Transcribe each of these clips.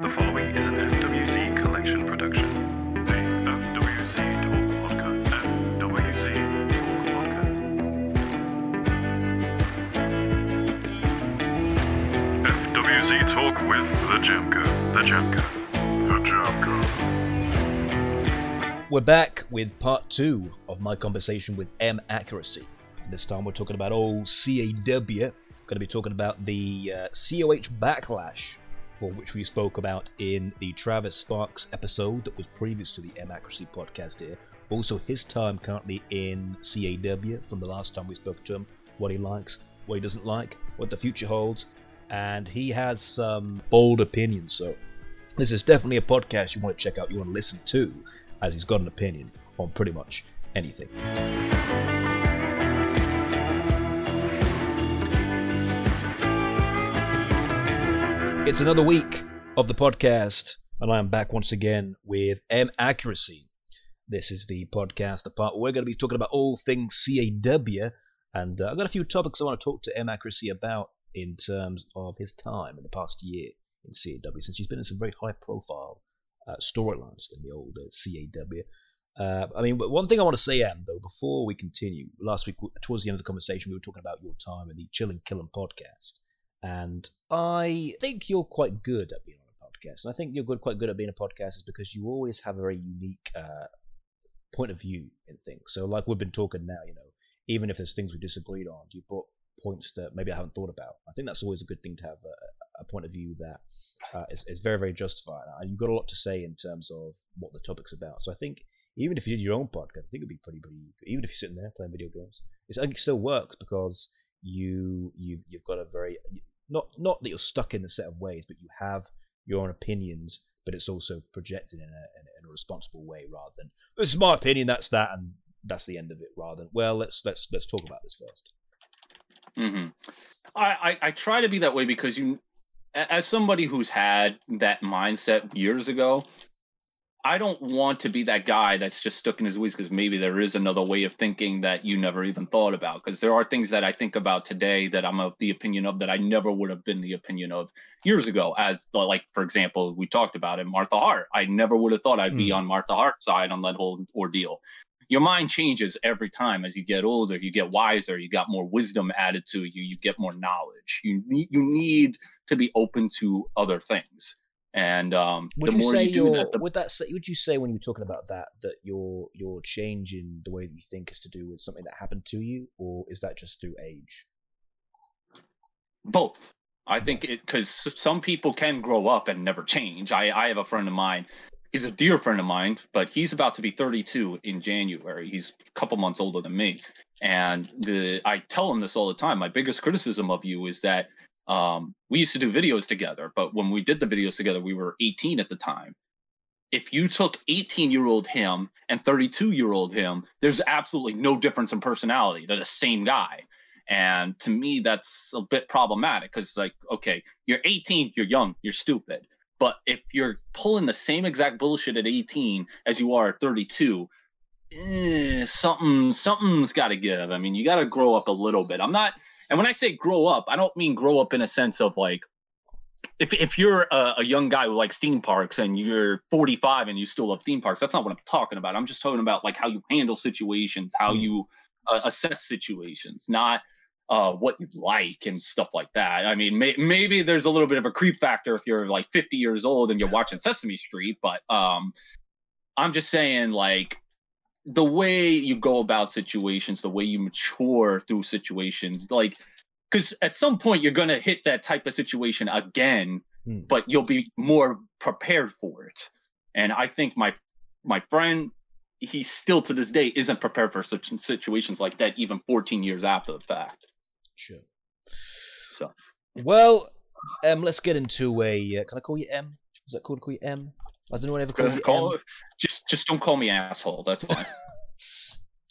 The following is an FWZ collection production. The FWZ Talk Podcast. FWZ Talk Podcast. FWZ Talk with the Jamco. The Jamco. The Jamco. We're back with part two of my conversation with M Accuracy. This time we're talking about old CAW. Going to be talking about the uh, COH backlash, for which we spoke about in the Travis Sparks episode that was previous to the M Accuracy podcast here. Also, his time currently in CAW from the last time we spoke to him, what he likes, what he doesn't like, what the future holds, and he has some bold opinions. So, this is definitely a podcast you want to check out, you want to listen to, as he's got an opinion on pretty much anything. It's another week of the podcast, and I am back once again with M Accuracy. This is the podcast, the part where we're going to be talking about all things CAW, and uh, I've got a few topics I want to talk to M Accuracy about in terms of his time in the past year in CAW, since he's been in some very high profile uh, storylines in the old uh, CAW. Uh, I mean, one thing I want to say, Anne, though, before we continue, last week, towards the end of the conversation, we were talking about your time in the Chill and Kill 'em podcast. And I think you're quite good at being on a podcast. And I think you're good, quite good at being a podcast is because you always have a very unique uh, point of view in things. So, like we've been talking now, you know, even if there's things we disagreed on, you brought points that maybe I haven't thought about. I think that's always a good thing to have a, a point of view that uh, is, is very, very justified. And you've got a lot to say in terms of what the topic's about. So I think even if you did your own podcast, I think it'd be pretty, pretty. Even if you're sitting there playing video games, it's, I think it still works because you you've you've got a very not not that you're stuck in a set of ways, but you have your own opinions, but it's also projected in a, in a, in a responsible way rather than this is my opinion, that's that, and that's the end of it. Rather than well, let's let's let's talk about this first. hmm I, I I try to be that way because you, as somebody who's had that mindset years ago, I don't want to be that guy that's just stuck in his ways because maybe there is another way of thinking that you never even thought about. Because there are things that I think about today that I'm of the opinion of that I never would have been the opinion of years ago. As like for example, we talked about it, Martha Hart. I never would have thought I'd be Mm. on Martha Hart's side on that whole ordeal. Your mind changes every time as you get older. You get wiser. You got more wisdom added to you. You get more knowledge. You need you need to be open to other things. And um, Would the you more say you do that, the would that say, would you say when you're talking about that that your your change in the way that you think is to do with something that happened to you, or is that just through age? both. I think it because some people can grow up and never change. I i have a friend of mine he's a dear friend of mine but he's about to be 32 in january. He's a couple months older than me. And the i tell him this all the time. My biggest criticism of you is that um, we used to do videos together but when we did the videos together we were 18 at the time if you took 18 year old him and 32 year old him there's absolutely no difference in personality they're the same guy and to me, that's a bit problematic because, like, okay, you're 18, you're young, you're stupid. But if you're pulling the same exact bullshit at 18 as you are at 32, eh, something something's got to give. I mean, you got to grow up a little bit. I'm not, and when I say grow up, I don't mean grow up in a sense of like, if if you're a, a young guy who likes theme parks and you're 45 and you still love theme parks, that's not what I'm talking about. I'm just talking about like how you handle situations, how Mm. you uh, assess situations, not uh, what you like and stuff like that. I mean, may- maybe there's a little bit of a creep factor if you're like 50 years old and you're watching Sesame Street, but um, I'm just saying like the way you go about situations, the way you mature through situations, like because at some point you're gonna hit that type of situation again, Hmm. but you'll be more prepared for it. And I think my my friend, he still to this day isn't prepared for such situations like that, even 14 years after the fact. Sure. So Well, um, let's get into a. Uh, can I call you M? Is that cool to call you M? Has anyone ever called you call, M? just just don't call me asshole. That's fine.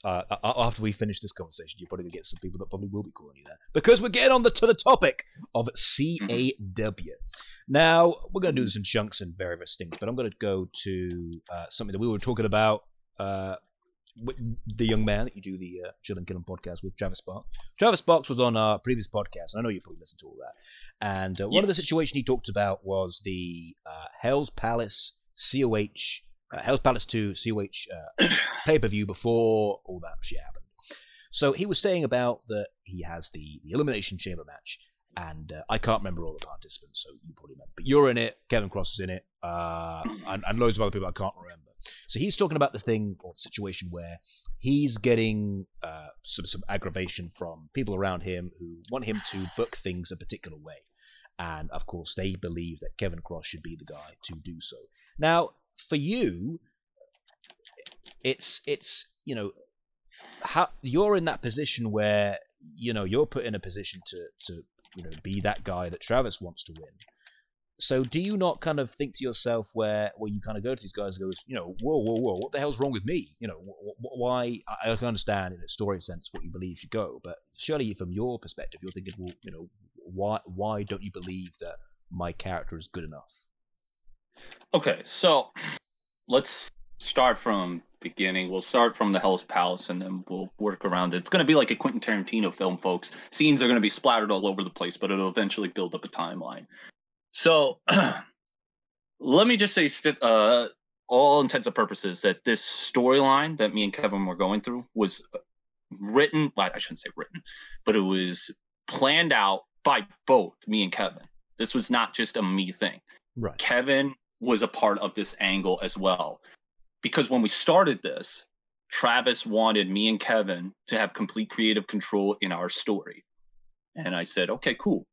Uh, a- a- after we finish this conversation, you're probably gonna get some people that probably will be calling you that because we're getting on the to the topic of CAW. Now we're gonna do this in chunks and various things, but I'm gonna go to uh, something that we were talking about. Uh, with the young man that you do the uh, Chill and Kill 'em podcast with, Travis Sparks. Travis Sparks was on our previous podcast, and I know you probably listened to all that. And uh, one of the situations he talked about was the uh, Hell's Palace COH, uh, Hell's Palace 2 COH uh, pay per view before all that shit happened. So he was saying about that he has the, the Elimination Chamber match, and uh, I can't remember all the participants, so you probably remember. But you're in it, Kevin Cross is in it, uh, and, and loads of other people I can't remember. So he's talking about the thing or the situation where he's getting uh, some, some aggravation from people around him who want him to book things a particular way. And of course, they believe that Kevin Cross should be the guy to do so. Now, for you, it's it's you know how you're in that position where you know you're put in a position to to you know be that guy that Travis wants to win. So do you not kind of think to yourself where where you kind of go to these guys and goes, you know, whoa, whoa, whoa, what the hell's wrong with me? You know, wh- wh- why? I I can understand in a story sense what you believe should go, but surely from your perspective, you're thinking, well, you know, why why don't you believe that my character is good enough? Okay, so let's start from beginning. We'll start from the Hell's Palace and then we'll work around it. It's going to be like a Quentin Tarantino film, folks. Scenes are going to be splattered all over the place, but it'll eventually build up a timeline. So let me just say, uh, all intents and purposes, that this storyline that me and Kevin were going through was written. Well, I shouldn't say written, but it was planned out by both me and Kevin. This was not just a me thing. Right. Kevin was a part of this angle as well. Because when we started this, Travis wanted me and Kevin to have complete creative control in our story. And I said, okay, cool.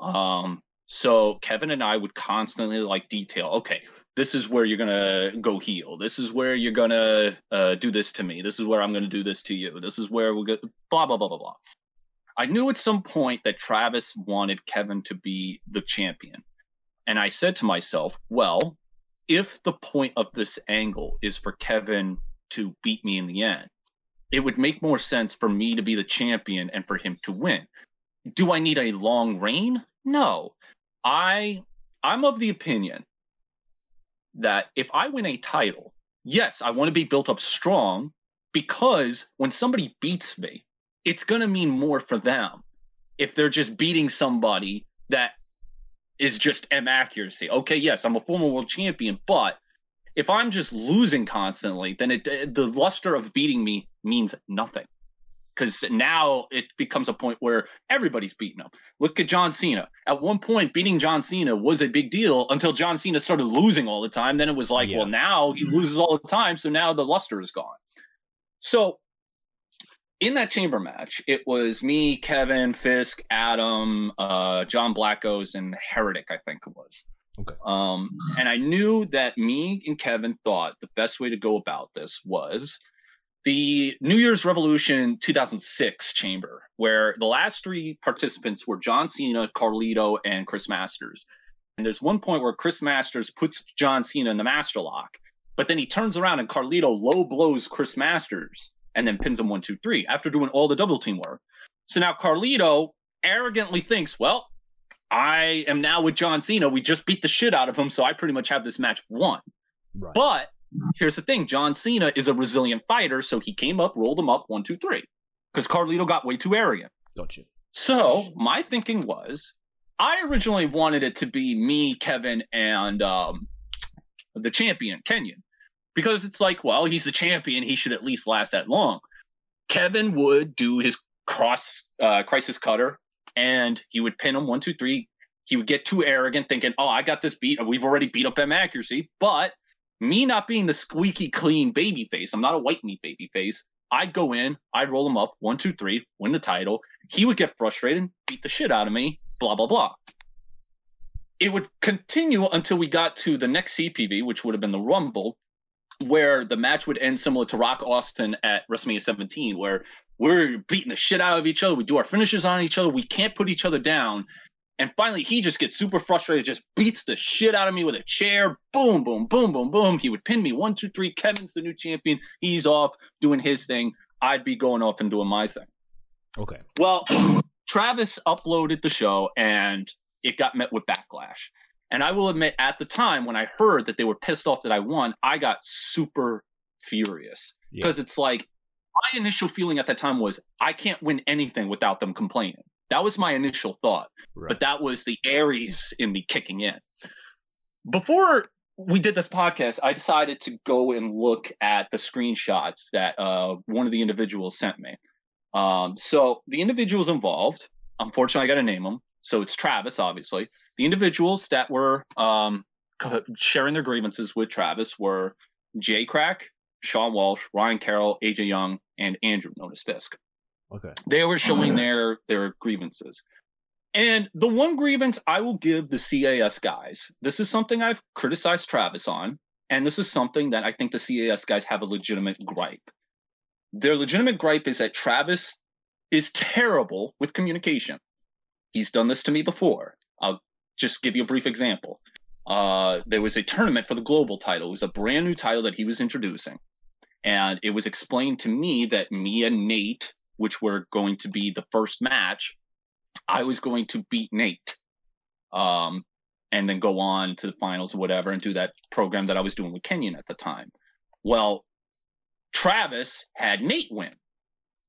Um, so Kevin and I would constantly like detail, okay, this is where you're gonna go heal. This is where you're gonna uh, do this to me. This is where I'm gonna do this to you. This is where we're gonna blah blah blah blah blah. I knew at some point that Travis wanted Kevin to be the champion. And I said to myself, well, if the point of this angle is for Kevin to beat me in the end, it would make more sense for me to be the champion and for him to win. Do I need a long reign? No. I I'm of the opinion that if I win a title, yes, I want to be built up strong because when somebody beats me, it's going to mean more for them if they're just beating somebody that is just M accuracy. Okay, yes, I'm a former world champion, but if I'm just losing constantly, then it the luster of beating me means nothing. Because now it becomes a point where everybody's beating him. Look at John Cena. At one point, beating John Cena was a big deal until John Cena started losing all the time. Then it was like, Yeah. well, now he mm-hmm. loses all the time, so now the luster is gone. So in that chamber match, it was me, Kevin, Fisk, Adam, uh, John Blackos, and Heretic, I think it was. Okay. Um, and I knew that me and Kevin thought the best way to go about this was the New Year's Revolution 2006 chamber, where the last three participants were John Cena, Carlito, and Chris Masters. And there's one point where Chris Masters puts John Cena in the master lock, but then he turns around and Carlito low blows Chris Masters and then pins him one, two, three after doing all the double team work. So now Carlito arrogantly thinks, well, I am now with John Cena. We just beat the shit out of him, so I pretty much have this match won. Right. But here's the thing John Cena is a resilient fighter, so he came up, rolled him up one, two, three. Because Carlito got way too arrogant. Gotcha. So my thinking was I originally wanted it to be me, Kevin, and um, the champion, Kenyon. Because it's like, well, he's the champion, he should at least last that long. Kevin would do his cross uh, crisis cutter and he would pin him one, two, three. He would get too arrogant, thinking, oh, I got this beat. We've already beat up M accuracy. But me not being the squeaky clean baby face, I'm not a white meat baby face. I'd go in, I'd roll him up, one, two, three, win the title. He would get frustrated, beat the shit out of me, blah, blah, blah. It would continue until we got to the next CPV, which would have been the Rumble, where the match would end similar to Rock Austin at WrestleMania 17, where we're beating the shit out of each other. We do our finishes on each other. We can't put each other down. And finally, he just gets super frustrated, just beats the shit out of me with a chair. Boom, boom, boom, boom, boom. He would pin me one, two, three. Kevin's the new champion. He's off doing his thing. I'd be going off and doing my thing. Okay. Well, Travis uploaded the show and it got met with backlash. And I will admit, at the time when I heard that they were pissed off that I won, I got super furious Yeah. because it's like my initial feeling at that time was I can't win anything without them complaining. That was my initial thought, Right. but that was the Aries in me kicking in. before we did this podcast, I decided to go and look at the screenshots that uh, one of the individuals sent me. Um, so the individuals involved, unfortunately, I got to name them. So it's Travis, obviously. The individuals that were um, sharing their grievances with Travis were Jay Crack, Sean Walsh, Ryan Carroll, AJ Young, and Andrew, known as Fisk. Okay. They were showing their their grievances. And the one grievance I will give the CAS guys, this is something I've criticized Travis on, and this is something that I think the CAS guys have a legitimate gripe. Their legitimate gripe is that Travis is terrible with communication. He's done this to me before. I'll just give you a brief example. Uh, there was a tournament for the global title. It was a brand new title that he was introducing. And it was explained to me that me and Nate, which were going to be the first match, I was going to beat Nate. Um, and then go on to the finals or whatever and do that program that I was doing with Kenyon at the time. Well, Travis had Nate win,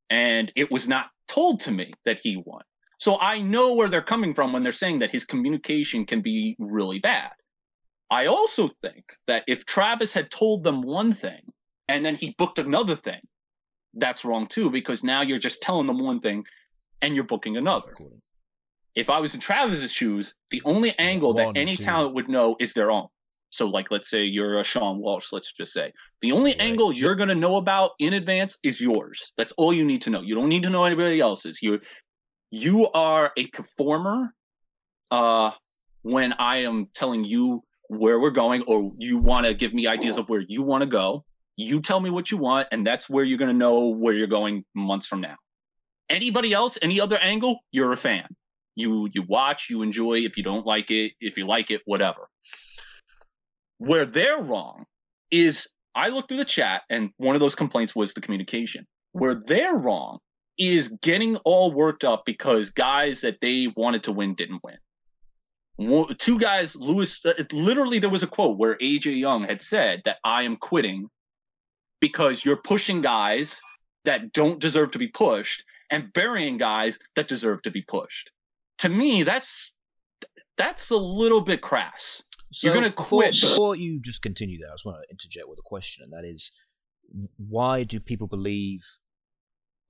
and it was not told to me that he won. So I know where they're coming from when they're saying that his communication can be really bad. I also think that if Travis had told them one thing and then he booked another thing, that's wrong too, because now you're just telling them one thing and you're booking another. If I was in Travis's shoes, the only angle that any talent would know is their own. So, like, let's say you're a Sean Walsh, let's just say. The only Right. angle you're going to know about in advance is yours. That's all you need to know. You don't need to know anybody else's. You you are a performer uh when I am telling you where we're going or you want to give me ideas of where you want to go. You tell me what you want and that's where you're going to know where you're going months from now. Anybody else, any other angle, you're a fan. You you watch, you enjoy. If you don't like it, if you like it, whatever. Where they're wrong is I looked through the chat and one of those complaints was the communication. Where they're wrong is getting all worked up because guys that they wanted to win didn't win. Wo- Two guys, Lewis, uh, it- literally, there was a quote where AJ Young had said that I am quitting because you're pushing guys that don't deserve to be pushed and burying guys that deserve to be pushed. To me, that's that's a little bit crass. So You're gonna before, quit. Before you just continue there, I just want to interject with a question, and that is, why do people believe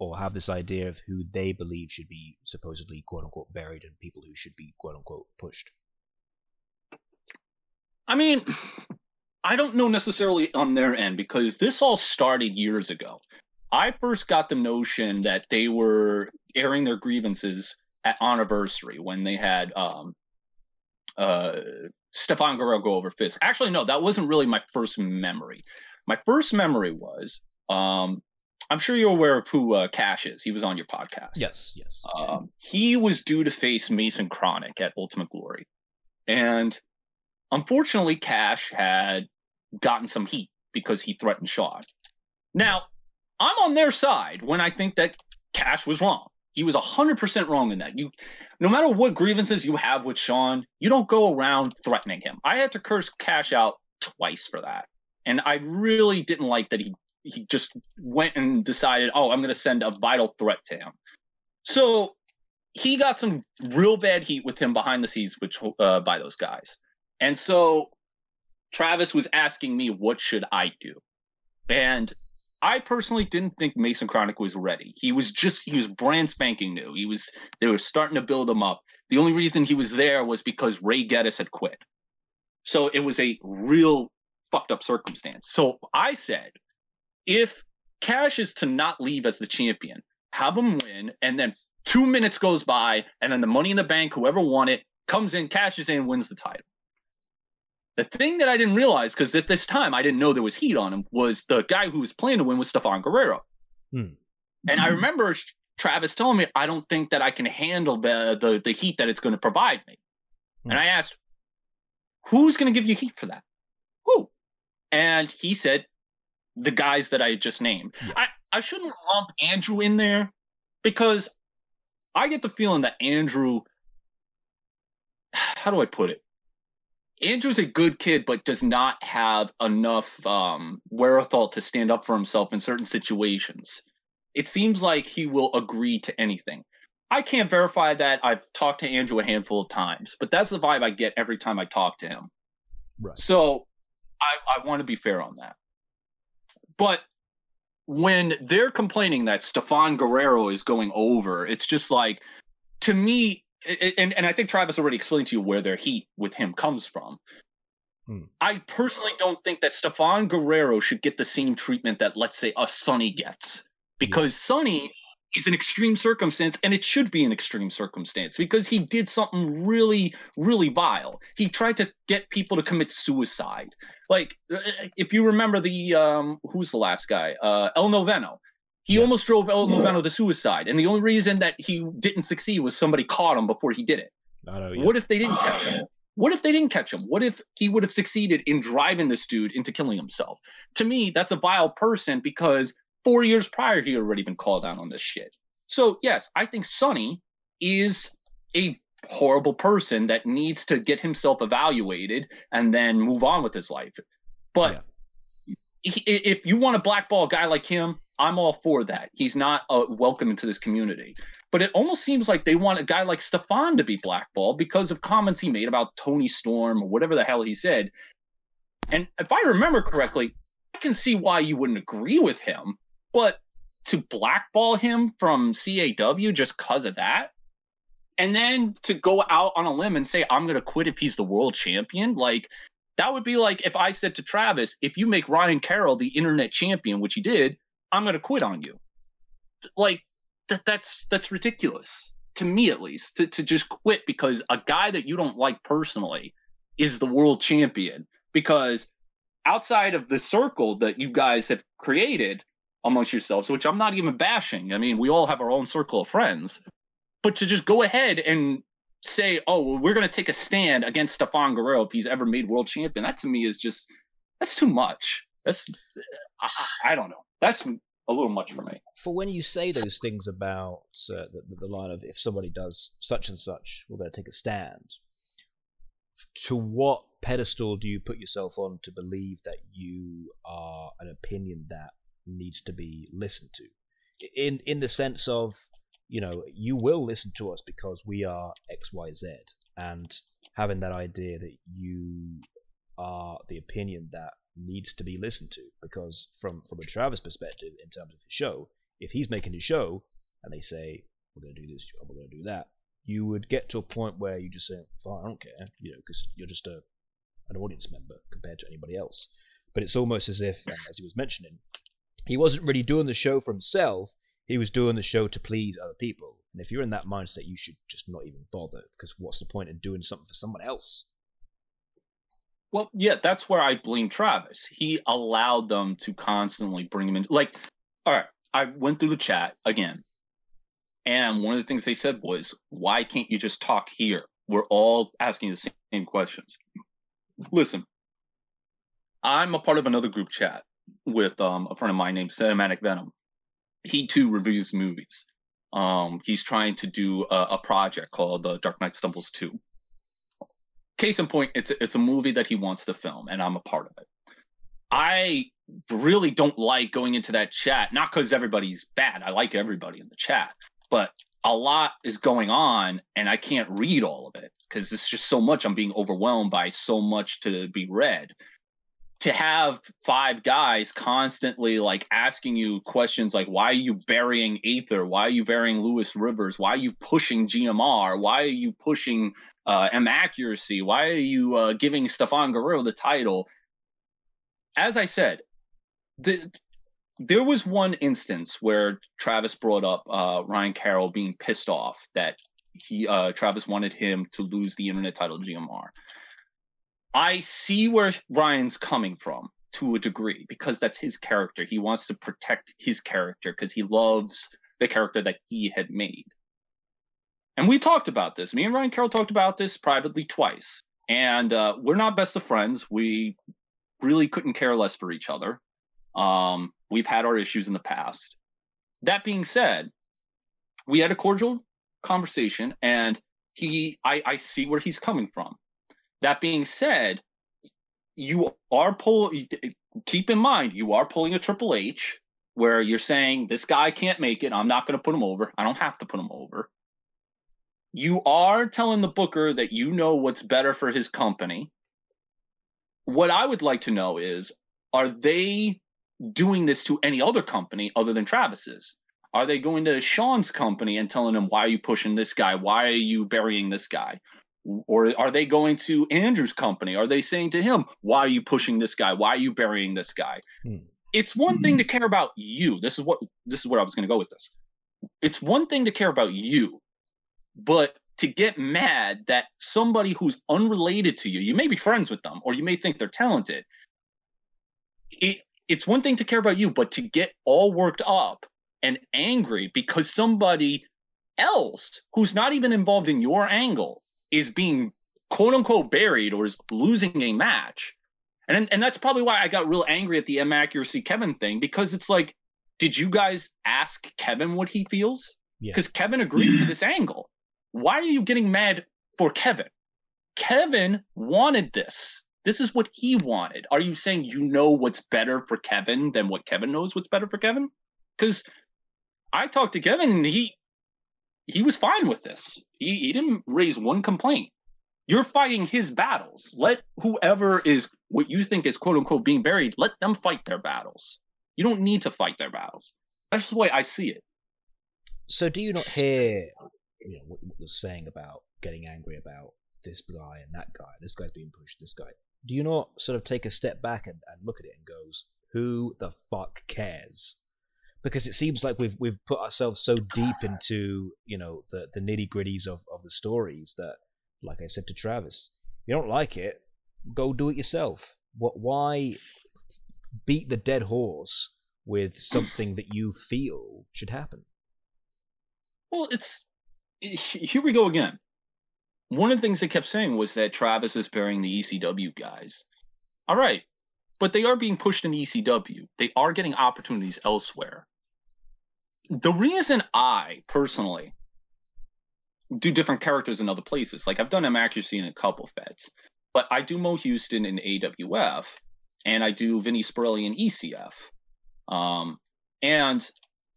or have this idea of who they believe should be supposedly quote unquote buried and people who should be quote unquote pushed? I mean, I don't know necessarily on their end because this all started years ago. I first got the notion that they were airing their grievances at anniversary when they had um uh Stefan Guerrero go over Fisk. Actually, no, that wasn't really my first memory. My first memory was um I'm sure you're aware of who uh, Cash is. He was on your podcast. Yes, yes. Um, he was due to face Mason Chronic at Ultimate Glory. And unfortunately, Cash had gotten some heat because he threatened Sean. Now, I'm on their side when I think that Cash was wrong. He was 100% wrong in that. You no matter what grievances you have with Sean, you don't go around threatening him. I had to curse Cash out twice for that. And I really didn't like that he he just went and decided, "Oh, I'm going to send a vital threat to him." So he got some real bad heat with him behind the scenes, which uh, by those guys. And so Travis was asking me, "What should I do?" And I personally didn't think Mason Chronic was ready. He was just he was brand spanking new. He was they were starting to build him up. The only reason he was there was because Ray Geddes had quit. So it was a real fucked up circumstance. So I said, if Cash is to not leave as the champion, have him win, and then two minutes goes by, and then the money in the bank, whoever won it, comes in, cashes in, wins the title. The thing that I didn't realize, because at this time I didn't know there was heat on him, was the guy who was playing to win was Stefan Guerrero. Hmm. And I remember Travis telling me, I don't think that I can handle the the, the heat that it's going to provide me. And Hmm. I asked, who's going to give you heat for that? Who? And he said, the guys that I just named. Yeah. I, I shouldn't lump Andrew in there because I get the feeling that Andrew, how do I put it? Andrew's a good kid, but does not have enough um, wherewithal to stand up for himself in certain situations. It seems like he will agree to anything. I can't verify that. I've talked to Andrew a handful of times, but that's the vibe I get every time I talk to him. Right. So I, I want to be fair on that. But when they're complaining that Stefan Guerrero is going over, it's just like, to me, and, and I think Travis already explained to you where their heat with him comes from. Hmm. I personally don't think that Stefan Guerrero should get the same treatment that, let's say, a Sonny gets. Because Sonny is an extreme circumstance, and it should be an extreme circumstance because he did something really, really vile. He tried to get people to commit suicide. Like, uh, if you remember the um, who's the last guy? Uh, El Noveno. He Yeah. almost drove El Noveno to suicide, and the only reason that he didn't succeed was somebody caught him before he did it. I know. Yeah. What if they didn't catch him? What if they didn't catch him? What if he would have succeeded in driving this dude into killing himself? To me, that's a vile person because four years prior he had already been called out on this shit. So yes, I think Sonny is a horrible person that needs to get himself evaluated and then move on with his life. But i- if you want to blackball a guy like him, I'm all for that. He's not uh, welcome into this community. But it almost seems like they want a guy like Stefan to be blackballed because of comments he made about Toni Storm or whatever the hell he said. And if I remember correctly, I can see why you wouldn't agree with him. But to blackball him from CAW just because of that, and then to go out on a limb and say, I'm going to quit if he's the world champion, like, that would be like if I said to Travis, if you make Ryan Carroll the internet champion, which he did, I'm going to quit on you. Like that that's that's ridiculous to me at least to to just quit because a guy that you don't like personally is the world champion because outside of the circle that you guys have created amongst yourselves, which I'm not even bashing. I mean, we all have our own circle of friends. But to just go ahead and say, oh, well, we're going to take a stand against Stefan Guerrero if he's ever made world champion. That to me is just that's too much. That's I, I don't know. That's a little much for me. for when you say those things about uh, the, the line of if somebody does such and such, we're going to take a stand. To what pedestal do you put yourself on to believe that you are an opinion that needs to be listened to? In in the sense of, you know, you will listen to us because we are X Y Z, and having that idea that you are the opinion that needs to be listened to because from from a Travis perspective in terms of his show if he's making his show and they say we're going to do this we're going to do that you would get to a point where you just say fine I don't care you know because you're just a an audience member compared to anybody else but it's almost as if as he was mentioning he wasn't really doing the show for himself he was doing the show to please other people and if you're in that mindset you should just not even bother because what's the point in doing something for someone else Well, yeah, that's where I blame Travis. He allowed them to constantly bring him in. Like, all right, I went through the chat again, and one of the things they said was, "Why can't you just talk here? We're all asking the same, same questions." Listen, I'm a part of another group chat with um, a friend of mine named Cinematic Venom. He too reviews movies. Um, he's trying to do a, a project called uh, Dark Knight Stumbles Two case in point, it's it's a movie that he wants to film, and I'm a part of it. I really don't like going into that chat, not because everybody's bad. I like everybody in the chat, but a lot is going on, and I can't read all of it because it's just so much. I'm being overwhelmed by so much to be read. To have five guys constantly like asking you questions like, why are you burying Aether? Why are you burying Lewis Rivers? Why are you pushing GMR? Why are you pushing uh, M accuracy? Why are you uh, giving Stefan Guerrero the title? As I said, the, there was one instance where Travis brought up uh, Ryan Carroll being pissed off that he uh, Travis wanted him to lose the internet title GMR. I see where Ryan's coming from to a degree because that's his character. He wants to protect his character because he loves the character that he had made. And we talked about this. Me and Ryan Carroll talked about this privately twice. And uh, we're not best of friends. We really couldn't care less for each other. Um, we've had our issues in the past. That being said, we had a cordial conversation, and he, I, I see where he's coming from. That being said, you are pull. Keep in mind, you are pulling a Triple H, where you're saying this guy can't make it. I'm not going to put him over. I don't have to put him over you are telling the booker that you know what's better for his company what I would like to know is are they doing this to any other company other than Travis's? Are they going to Sean's company and telling him, why are you pushing this guy? Why are you burying this guy? Or are they going to Andrew's company? Are they saying to him, why are you pushing this guy? Why are you burying this guy? Hmm. It's one thing to care about you. This is what this is where I was going to go with this. It's one thing to care about you, but to get mad that somebody who's unrelated to you, you may be friends with them or you may think they're talented. It, it's one thing to care about you, but to get all worked up and angry because somebody else who's not even involved in your angle is being quote unquote buried or is losing a match. And and that's probably why I got real angry at the M accuracy Kevin thing because it's like, did you guys ask Kevin what he feels? Yeah. Because Kevin agreed to this angle. Why are you getting mad for Kevin? Kevin wanted this. This is what he wanted. Are you saying you know what's better for Kevin than what Kevin knows what's better for Kevin? Because I talked to Kevin and he he was fine with this. He he didn't raise one complaint. You're fighting his battles. Let whoever is what you think is quote unquote being buried, let them fight their battles. You don't need to fight their battles. That's the way I see it. So do you not hear you know what, what you're saying about getting angry about this guy and that guy, this guy's being pushed, this guy? Do you not sort of take a step back and, and look at it and goes, who the fuck cares? Because it seems like we've we've put ourselves so deep into you know the the nitty gritties of, of the stories that, like I said to Travis, you don't like it, go do it yourself. What? Why beat the dead horse with something that you feel should happen? Well, it's here we go again. One of the things they kept saying was that Travis is burying the ECW guys. All right, but they are being pushed in ECW. They are getting opportunities elsewhere. The reason I personally do different characters in other places, like I've done accuracy in a couple of feds, but I do Mo Houston in AWF, and I do Vinnie Spirelli in ECF. Um, and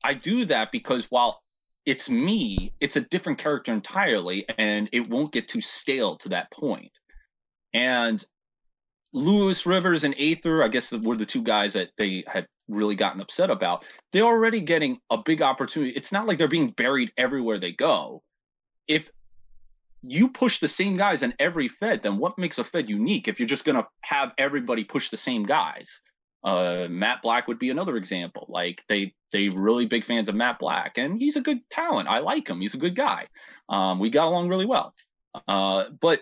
I do that because while it's me, it's a different character entirely, and it won't get too stale to that point. And Lewis Rivers and Aether, I guess were the two guys that they had really gotten upset about. They're already getting a big opportunity. It's not like they're being buried everywhere they go. If you push the same guys in every Fed, then what makes a Fed unique if you're just going to have everybody push the same guys? Uh, Matt Black would be another example. Like they they really big fans of Matt Black, and he's a good talent. I like him. He's a good guy. Um, we got along really well. Uh, but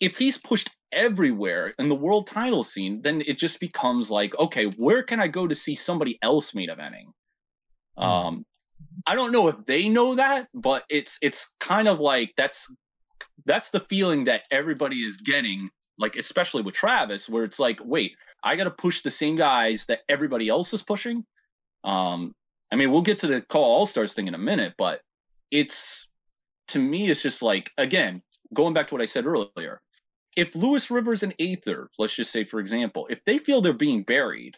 if he's pushed everywhere in the world title scene, then it just becomes like, okay, where can I go to see somebody else main eventing? Um, I don't know if they know that, but it's it's kind of like that's that's the feeling that everybody is getting, like especially with Travis, where it's like, wait, I got to push the same guys that everybody else is pushing. Um, I mean, we'll get to the call all stars thing in a minute, but it's to me, it's just like again, going back to what I said earlier. If Lewis Rivers and Aether, let's just say, for example, if they feel they're being buried,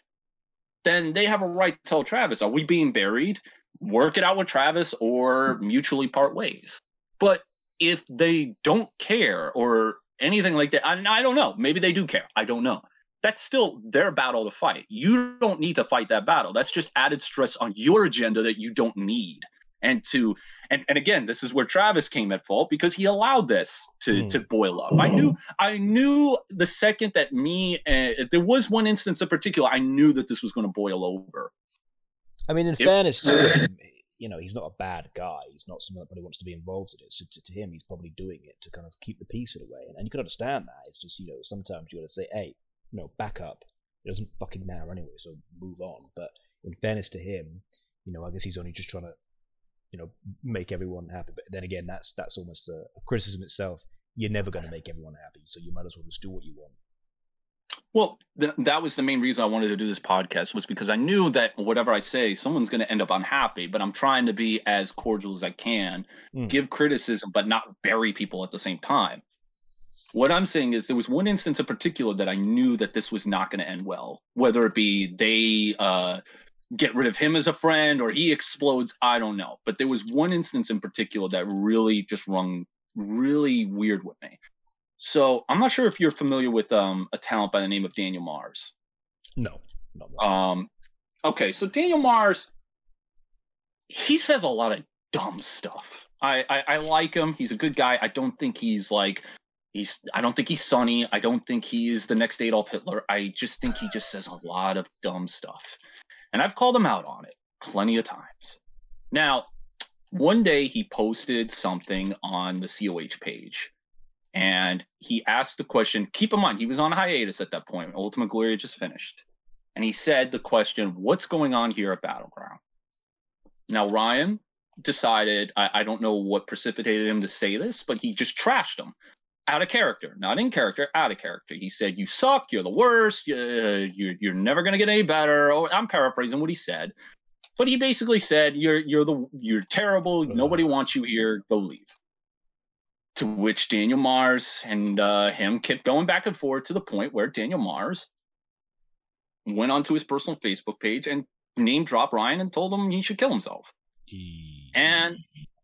then they have a right to tell Travis, are we being buried? Work it out with Travis or mutually part ways. But if they don't care or anything like that, and I don't know, maybe they do care. I don't know. That's still their battle to fight. You don't need to fight that battle. That's just added stress on your agenda that you don't need. And to and, and again, this is where Travis came at fault because he allowed this to Hmm. to boil up. I knew I knew the second that me uh, there was one instance in particular, I knew that this was going to boil over. I mean, in Yep. fairness to him, you know, he's not a bad guy. He's not someone that wants to be involved in it. So to, to him, he's probably doing it to kind of keep the peace in a way. And, and you can understand that. It's just, you know, sometimes you got to say, hey, you know, back up. It doesn't fucking matter anyway, so move on. But in fairness to him, you know, I guess he's only just trying to, you know, make everyone happy. But then again, that's that's almost a, a criticism itself. You're never going to make everyone happy, so you might as well just do what you want. Well, th- that was the main reason I wanted to do this podcast was because I knew that whatever I say, someone's going to end up unhappy. But I'm trying to be as cordial as I can, Mm. give criticism, but not bury people at the same time. What I'm saying is there was one instance in particular that I knew that this was not going to end well. Whether it be they uh, get rid of him as a friend or he explodes, I don't know. But there was one instance in particular that really just rung really weird with me. So I'm not sure if you're familiar with um, a talent by the name of Daniel Mars. No, not really. Um, okay, so Daniel Mars, he says a lot of dumb stuff. I, I I like him. He's a good guy. I don't think he's like he's. I don't think he's Sonny. I don't think he's the next Adolf Hitler. I just think he just says a lot of dumb stuff, and I've called him out on it plenty of times. Now, one day he posted something on the COH page and he asked the question. Keep in mind, he was on hiatus at that point. Ultima Gloria just finished. And he said the question, What's going on here at Battleground? Now, Ryan decided, I, I don't know what precipitated him to say this, but he just trashed him out of character, not in character, out of character. He said, "You suck. You're the worst. You, you're you're never gonna get any better." Oh, I'm paraphrasing what he said, but he basically said, "You're you're the you're terrible. Nobody wants you here. Go leave." To which Daniel Mars and uh, him kept going back and forth to the point where Daniel Mars went onto his personal Facebook page and name dropped Ryan and told him he should kill himself. And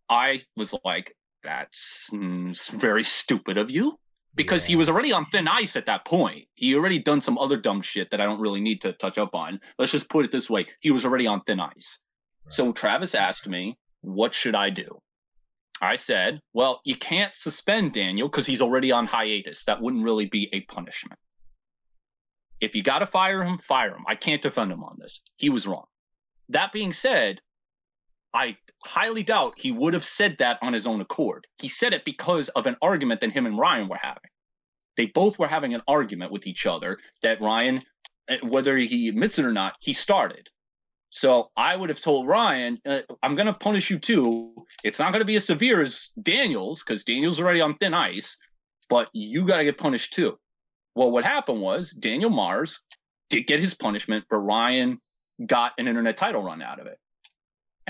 I was like, that's mm, very stupid of you because he was already on thin ice at that point. He already done some other dumb shit that I don't really need to touch up on. Let's just put it this way. He was already on thin ice. So Travis asked me, what should I do? I said, well, you can't suspend Daniel because he's already on hiatus. That wouldn't really be a punishment. If you got to fire him, fire him. I can't defend him on this. He was wrong. That being said, I highly doubt he would have said that on his own accord. He said it because of an argument that him and Ryan were having. They both were having an argument with each other that Ryan, eh, whether he admits it or not, he started. So I would have told Ryan, uh, I'm going to punish you too. It's not going to be as severe as Daniels because Daniels already on thin ice, but you got to get punished too. Well, what happened was Daniel Mars did get his punishment, but Ryan got an internet title run out of it.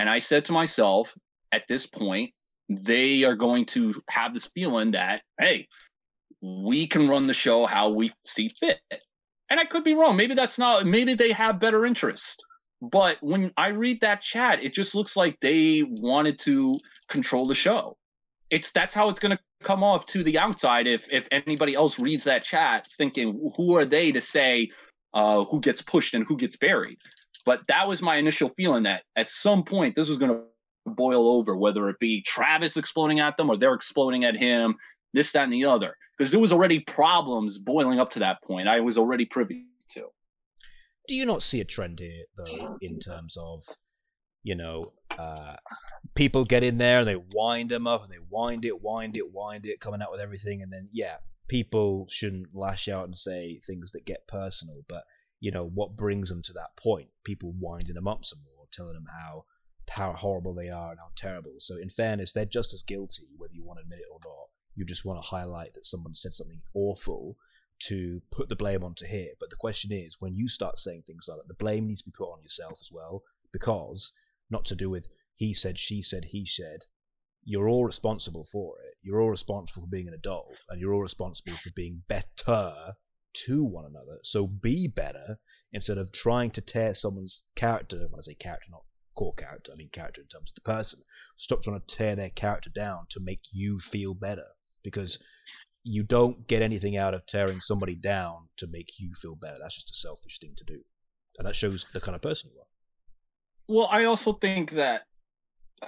And I said to myself, at this point, they are going to have this feeling that, hey, we can run the show how we see fit. And I could be wrong. Maybe that's not, maybe they have better interest. But when I read that chat, it just looks like they wanted to control the show. It's that's how it's going to come off to the outside. If if anybody else reads that chat, thinking who are they to say uh, who gets pushed and who gets buried? But that was my initial feeling that at some point this was going to boil over, whether it be Travis exploding at them or they're exploding at him, this, that, and the other. Because there was already problems boiling up to that point. I was already privy to. Do you not see a trend here, though, in terms of, you know, uh, people get in there and they wind them up and they wind it, wind it, wind it, coming out with everything, and then yeah, people shouldn't lash out and say things that get personal, but you know what brings them to that point? People winding them up some more, telling them how how horrible they are and how terrible. So in fairness, they're just as guilty whether you want to admit it or not. You just want to highlight that someone said something awful to put the blame onto here. But the question is, when you start saying things like that, the blame needs to be put on yourself as well, because not to do with he said, she said, he said. You're all responsible for it. You're all responsible for being an adult, and you're all responsible for being better to one another. So be better instead of trying to tear someone's character. When I say character, not core character, I mean character in terms of the person. Stop trying to tear their character down to make you feel better, because you don't get anything out of tearing somebody down to make you feel better. That's just a selfish thing to do, and that shows the kind of person you are. Well, I also think that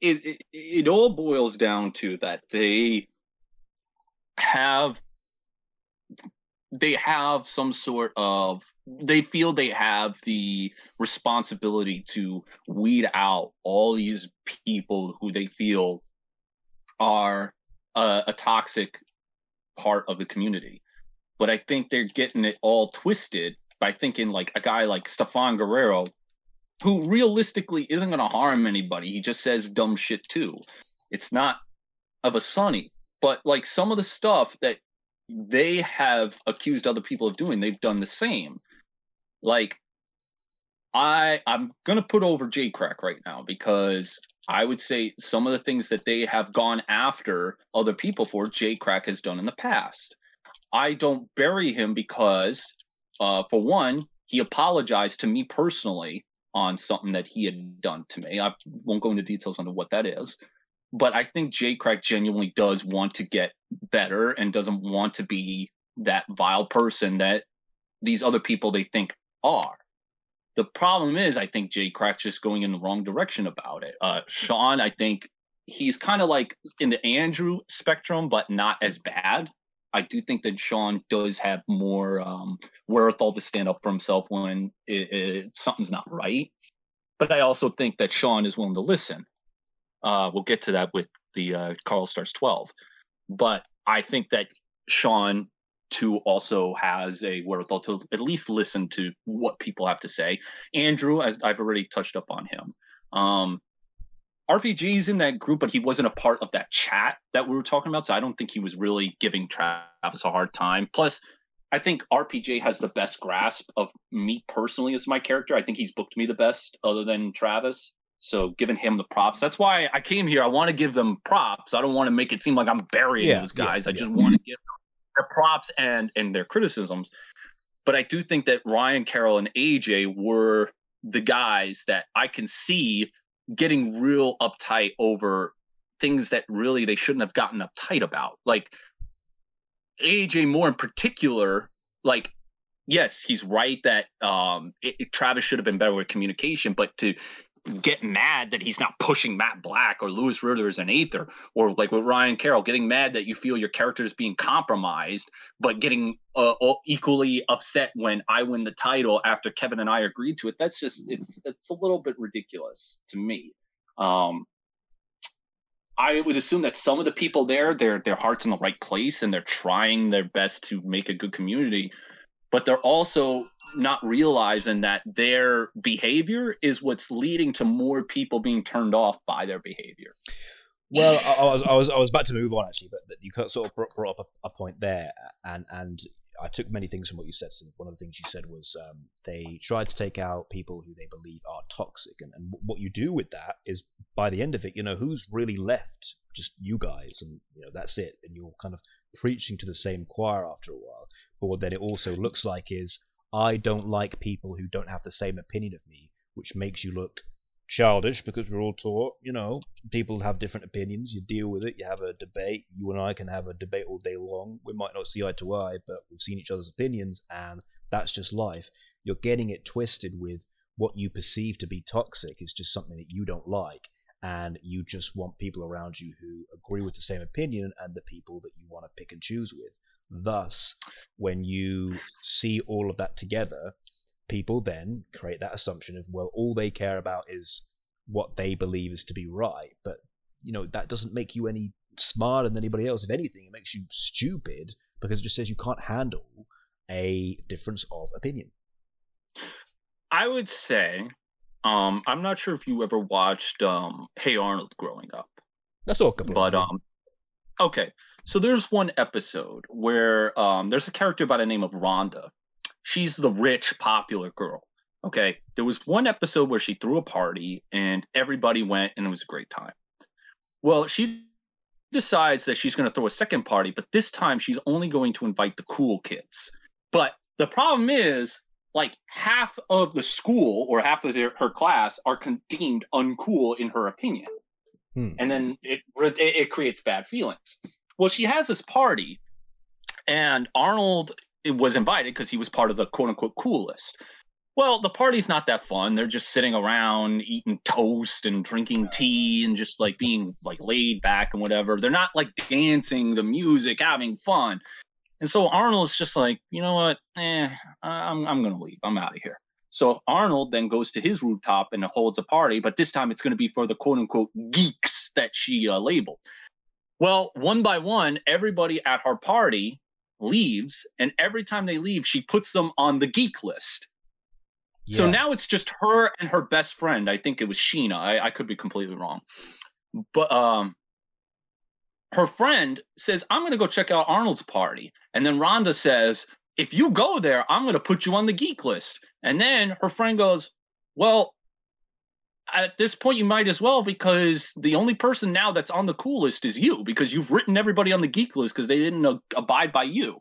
it, it it all boils down to that they have they have some sort of they feel they have the responsibility to weed out all these people who they feel are a, a toxic part of the community but i think they're getting it all twisted by thinking like a guy like stefan guerrero who realistically isn't going to harm anybody. He just says dumb shit too. It's not of a Sonny, but like some of the stuff that they have accused other people of doing, they've done the same. Like I I'm to put over Jay Crack right now because I would say some of the things that they have gone after other people for Jay Crack has done in the past. I don't bury him because uh for one, he apologized to me personally on something that he had done to me. I won't go into details on what that is. But I think Jay Crack genuinely does want to get better and doesn't want to be that vile person that these other people they think are. The problem is, I think Jay Crack's just going in the wrong direction about it. Uh, Sean, I think he's kind of like in the Andrew spectrum, but not as bad. I do think that Sean does have more um, wherewithal to stand up for himself when it, it, something's not right. But I also think that Sean is willing to listen. Uh, we'll get to that with the uh, Call Stars 12. But I think that Sean too also has a wherewithal to at least listen to what people have to say. Andrew, as I've already touched up on him. Um, RPG's in that group, but he wasn't a part of that chat that we were talking about. So I don't think he was really giving Travis a hard time. Plus, I think RPG has the best grasp of me personally as my character. I think he's booked me the best other than Travis. So giving him the props. That's why I came here. I want to give them props. I don't want to make it seem like I'm burying Yeah, those guys. yeah, I just yeah. want to give them their props and and their criticisms. But I do think that Ryan Carroll and AJ were the guys that I can see getting real uptight over things that really they shouldn't have gotten uptight about. Like AJ Moore in particular, like yes, he's right that um it, it- Travis should have been better with communication, but to get mad that he's not pushing Matt Black or Lewis Ritter as an Aether, or like with Ryan Carroll, getting mad that you feel your character is being compromised, but getting uh, all- equally upset when I win the title after Kevin and I agreed to it. That's just it's it's a little bit ridiculous to me. Um, I would assume that some of the people there, their their hearts in the right place, and they're trying their best to make a good community, but they're also not realizing that their behavior is what's leading to more people being turned off by their behavior. Well, I, I was I was I was about to move on actually, but you sort of brought, brought up a, a point there, and and I took many things from what you said. So one of the things you said was um, they tried to take out people who they believe are toxic, and, and what you do with that is by the end of it, you know, who's really left? Just you guys, and you know that's it, and you're kind of preaching to the same choir after a while. But what then it also looks like is I don't like people who don't have the same opinion of me, which makes you look childish because we're all taught, you know, people have different opinions. You deal with it. You have a debate. You and I can have a debate all day long. We might not see eye to eye, but we've seen each other's opinions, and that's just life. You're getting it twisted with what you perceive to be toxic is just something that you don't like, and you just want people around you who agree with the same opinion and the people that you want to pick and choose with. Thus, when you see all of that together, people then create that assumption of well all they care about is what they believe is to be right. But you know that doesn't make you any smarter than anybody else. If anything it makes you stupid because it just says you can't handle a difference of opinion. I would say, um, I'm not sure if you ever watched um, Hey Arnold growing up. that's all but um okay so there's one episode where um there's a character by the name of rhonda. She's the rich popular girl okay? There was one episode where she threw a party and everybody went and it was a great time. Well she decides that she's going to throw a second party but this time she's only going to invite the cool kids. But the problem is like half of the school or half of their, her class are deemed uncool in her opinion Hmm. and then it, it it creates bad feelings. Well, she has this party, and Arnold was invited because he was part of the quote unquote coolest. Well, the party's not that fun. They're just sitting around eating toast and drinking tea and just like being like laid back and whatever. They're not like dancing, the music, having fun. And so Arnold's just like, you know what? Eh, I'm I'm gonna leave. I'm out of here. So Arnold then goes to his rooftop and holds a party, but this time it's going to be for the quote unquote geeks that she uh, labeled. Well, one by one, everybody at her party leaves, and every time they leave, she puts them on the geek list. So now it's just her and her best friend. I think it was Sheena. I, I could be completely wrong. But um her friend says, I'm gonna go check out Arnold's party. And then Rhonda says, if you go there, I'm gonna put you on the geek list. And then her friend goes, Well, at this point you might as well because the only person now that's on the cool list is you because you've written everybody on the geek list because they didn't uh, abide by you.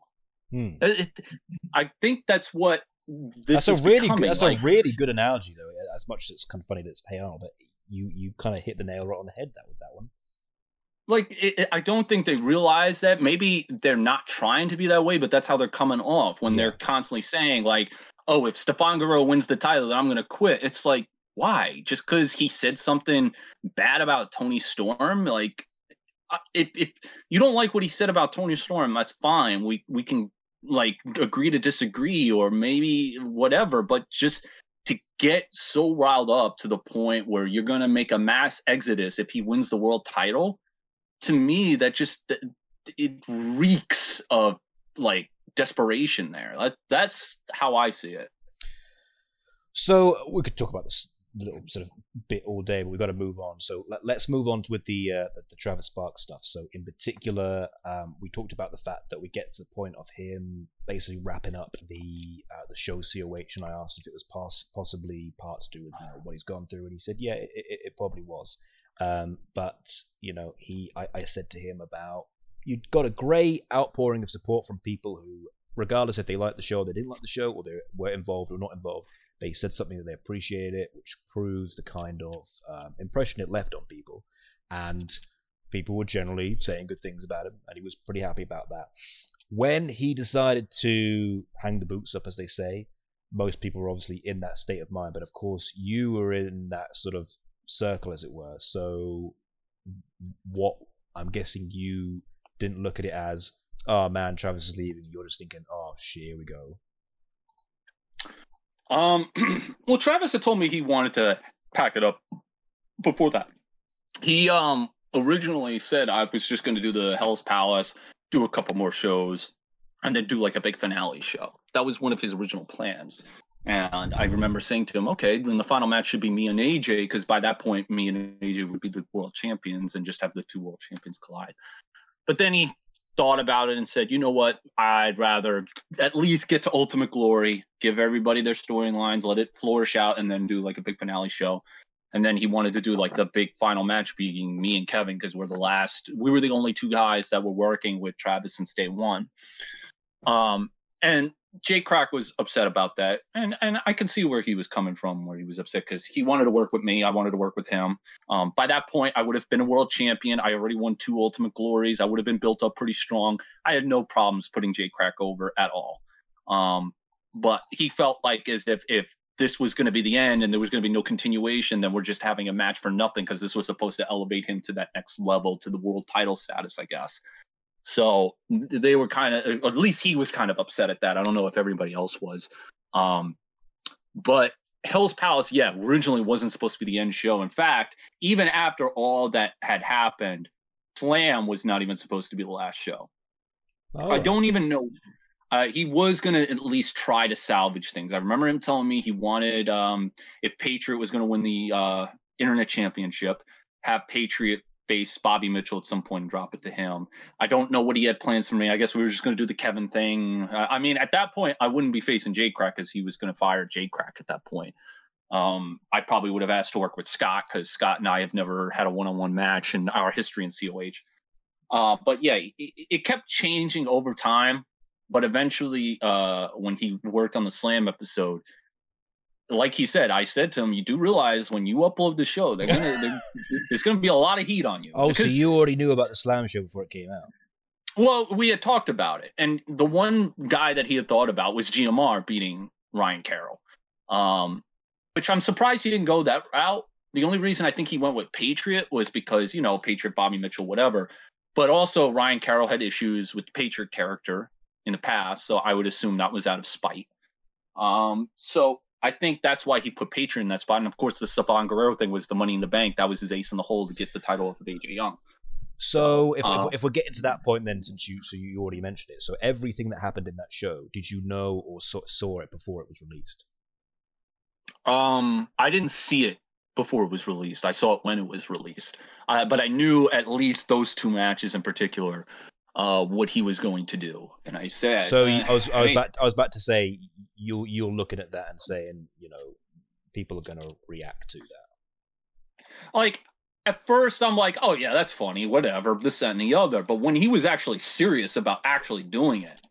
Hmm. It- it- I think that's what this that's a really becoming. good, that's like, a really good analogy though. As much as it's kind of funny that it's Hey Arnold, but you you kind of hit the nail right on the head that with that one. like it- I don't think they realize that. Maybe they're not trying to be that way, but that's how they're coming off when Yeah. they're constantly saying like, "Oh, if Stepan Guerrero wins the title, then I'm going to quit." It's like, why? Just because he said something bad about Toni Storm? Like, uh, if if you don't like what he said about Toni Storm, that's fine. We we can like agree to disagree or maybe whatever, but just to get so riled up to the point where you're going to make a mass exodus if he wins the world title to me that just it reeks of like desperation there that, that's how i see it So we could talk about this little sort of bit all day, but we've got to move on. So let, let's move on with the, uh, the the Travis Sparks stuff. So in particular, um, we talked about the fact that we get to the point of him basically wrapping up the uh, the show COH, and I asked if it was pos- possibly part to do with you know what he's gone through, and he said yeah, it, it, it probably was. Um, but you know, he I, I said to him about you got a great outpouring of support from people who, regardless if they liked the show, they didn't like the show, or they were involved or not involved they said something that they appreciated it, which proves the kind of um, impression it left on people. And people were generally saying good things about him, and he was pretty happy about that. When he decided to hang the boots up, as they say, most people were obviously in that state of mind. But of course, you were in that sort of circle, as it were. So, what I'm guessing you didn't look at it as, oh man, Travis is leaving. You're just thinking, oh shit, here we go. um well travis had told me he wanted to pack it up before that he um originally said i was just going to do the hell's palace do a couple more shows and then do like a big finale show that was one of his original plans and i remember saying to him okay then the final match should be me and aj because by that point me and aj would be the world champions and just have the two world champions collide but then he thought about it and said you know what? I'd rather at least get to ultimate glory give everybody their storylines let it flourish out and then do like a big finale show. And then he wanted to do like the big final match being me and kevin because we're the last we were the only two guys that were working with travis since day one. Um and jay crack was upset about that and and i can see where he was coming from where he was upset because he wanted to work with me i wanted to work with him. Um by that point i would have been a world champion. I already won two ultimate glories. I would have been built up pretty strong. I had no problems putting jay crack over at all. Um but he felt like as if if this was going to be the end and there was going to be no continuation then we're just having a match for nothing because this was supposed to elevate him to that next level to the world title status i guess so they were kind of at least he was kind of upset at that i don't know if everybody else was um but hell's palace yeah originally wasn't supposed to be the end show in fact even after all that had happened slam was not even supposed to be the last show Oh. I don't even know. Uh, he was gonna at least try to salvage things. I remember him telling me he wanted um, if Patriot was gonna win the uh, internet championship, have Patriot face Bobby Mitchell at some point and drop it to him. I don't know what he had plans for me. I guess we were just gonna do the Kevin thing. I mean, at that point, I wouldn't be facing Jay Crack because he was gonna fire Jay Crack at that point. Um, I probably would have asked to work with Scott because Scott and I have never had a one-on-one match in our history in COH. Uh, but yeah, it, it kept changing over time. But eventually, uh, when he worked on the Slam episode, like he said, I said to him, "You do realize when you upload the show, they're gonna they're, there's gonna be a lot of heat on you." Oh, so you already knew about the Slam show before it came out? well, we had talked about it, and the one guy that he had thought about was GMR beating Ryan Carroll, um, which I'm surprised he didn't go that route. The only reason I think he went with Patriot was because you know Patriot, Bobby Mitchell, whatever, but also Ryan Carroll had issues with the Patriot character in the past, so I would assume that was out of spite. Um, so I think that's why he put Patriot in that spot, and of course the Saban Guerrero thing was the Money in the Bank. That was his ace in the hole to get the title off of AJ Young. So if, Uh, if, if we're getting to that point, then since you so you already mentioned it, so everything that happened in that show, did you know or saw, saw it before it was released? Um, I didn't see it before it was released. I saw it when it was released. Uh, but I knew at least those two matches in particular, uh, what he was going to do. And I said, So I was I was about I was about to say you you're looking at that and saying you know people are going to react to that. like at first I'm like, oh yeah, that's funny, whatever, this that, and the other. But when he was actually serious about actually doing it,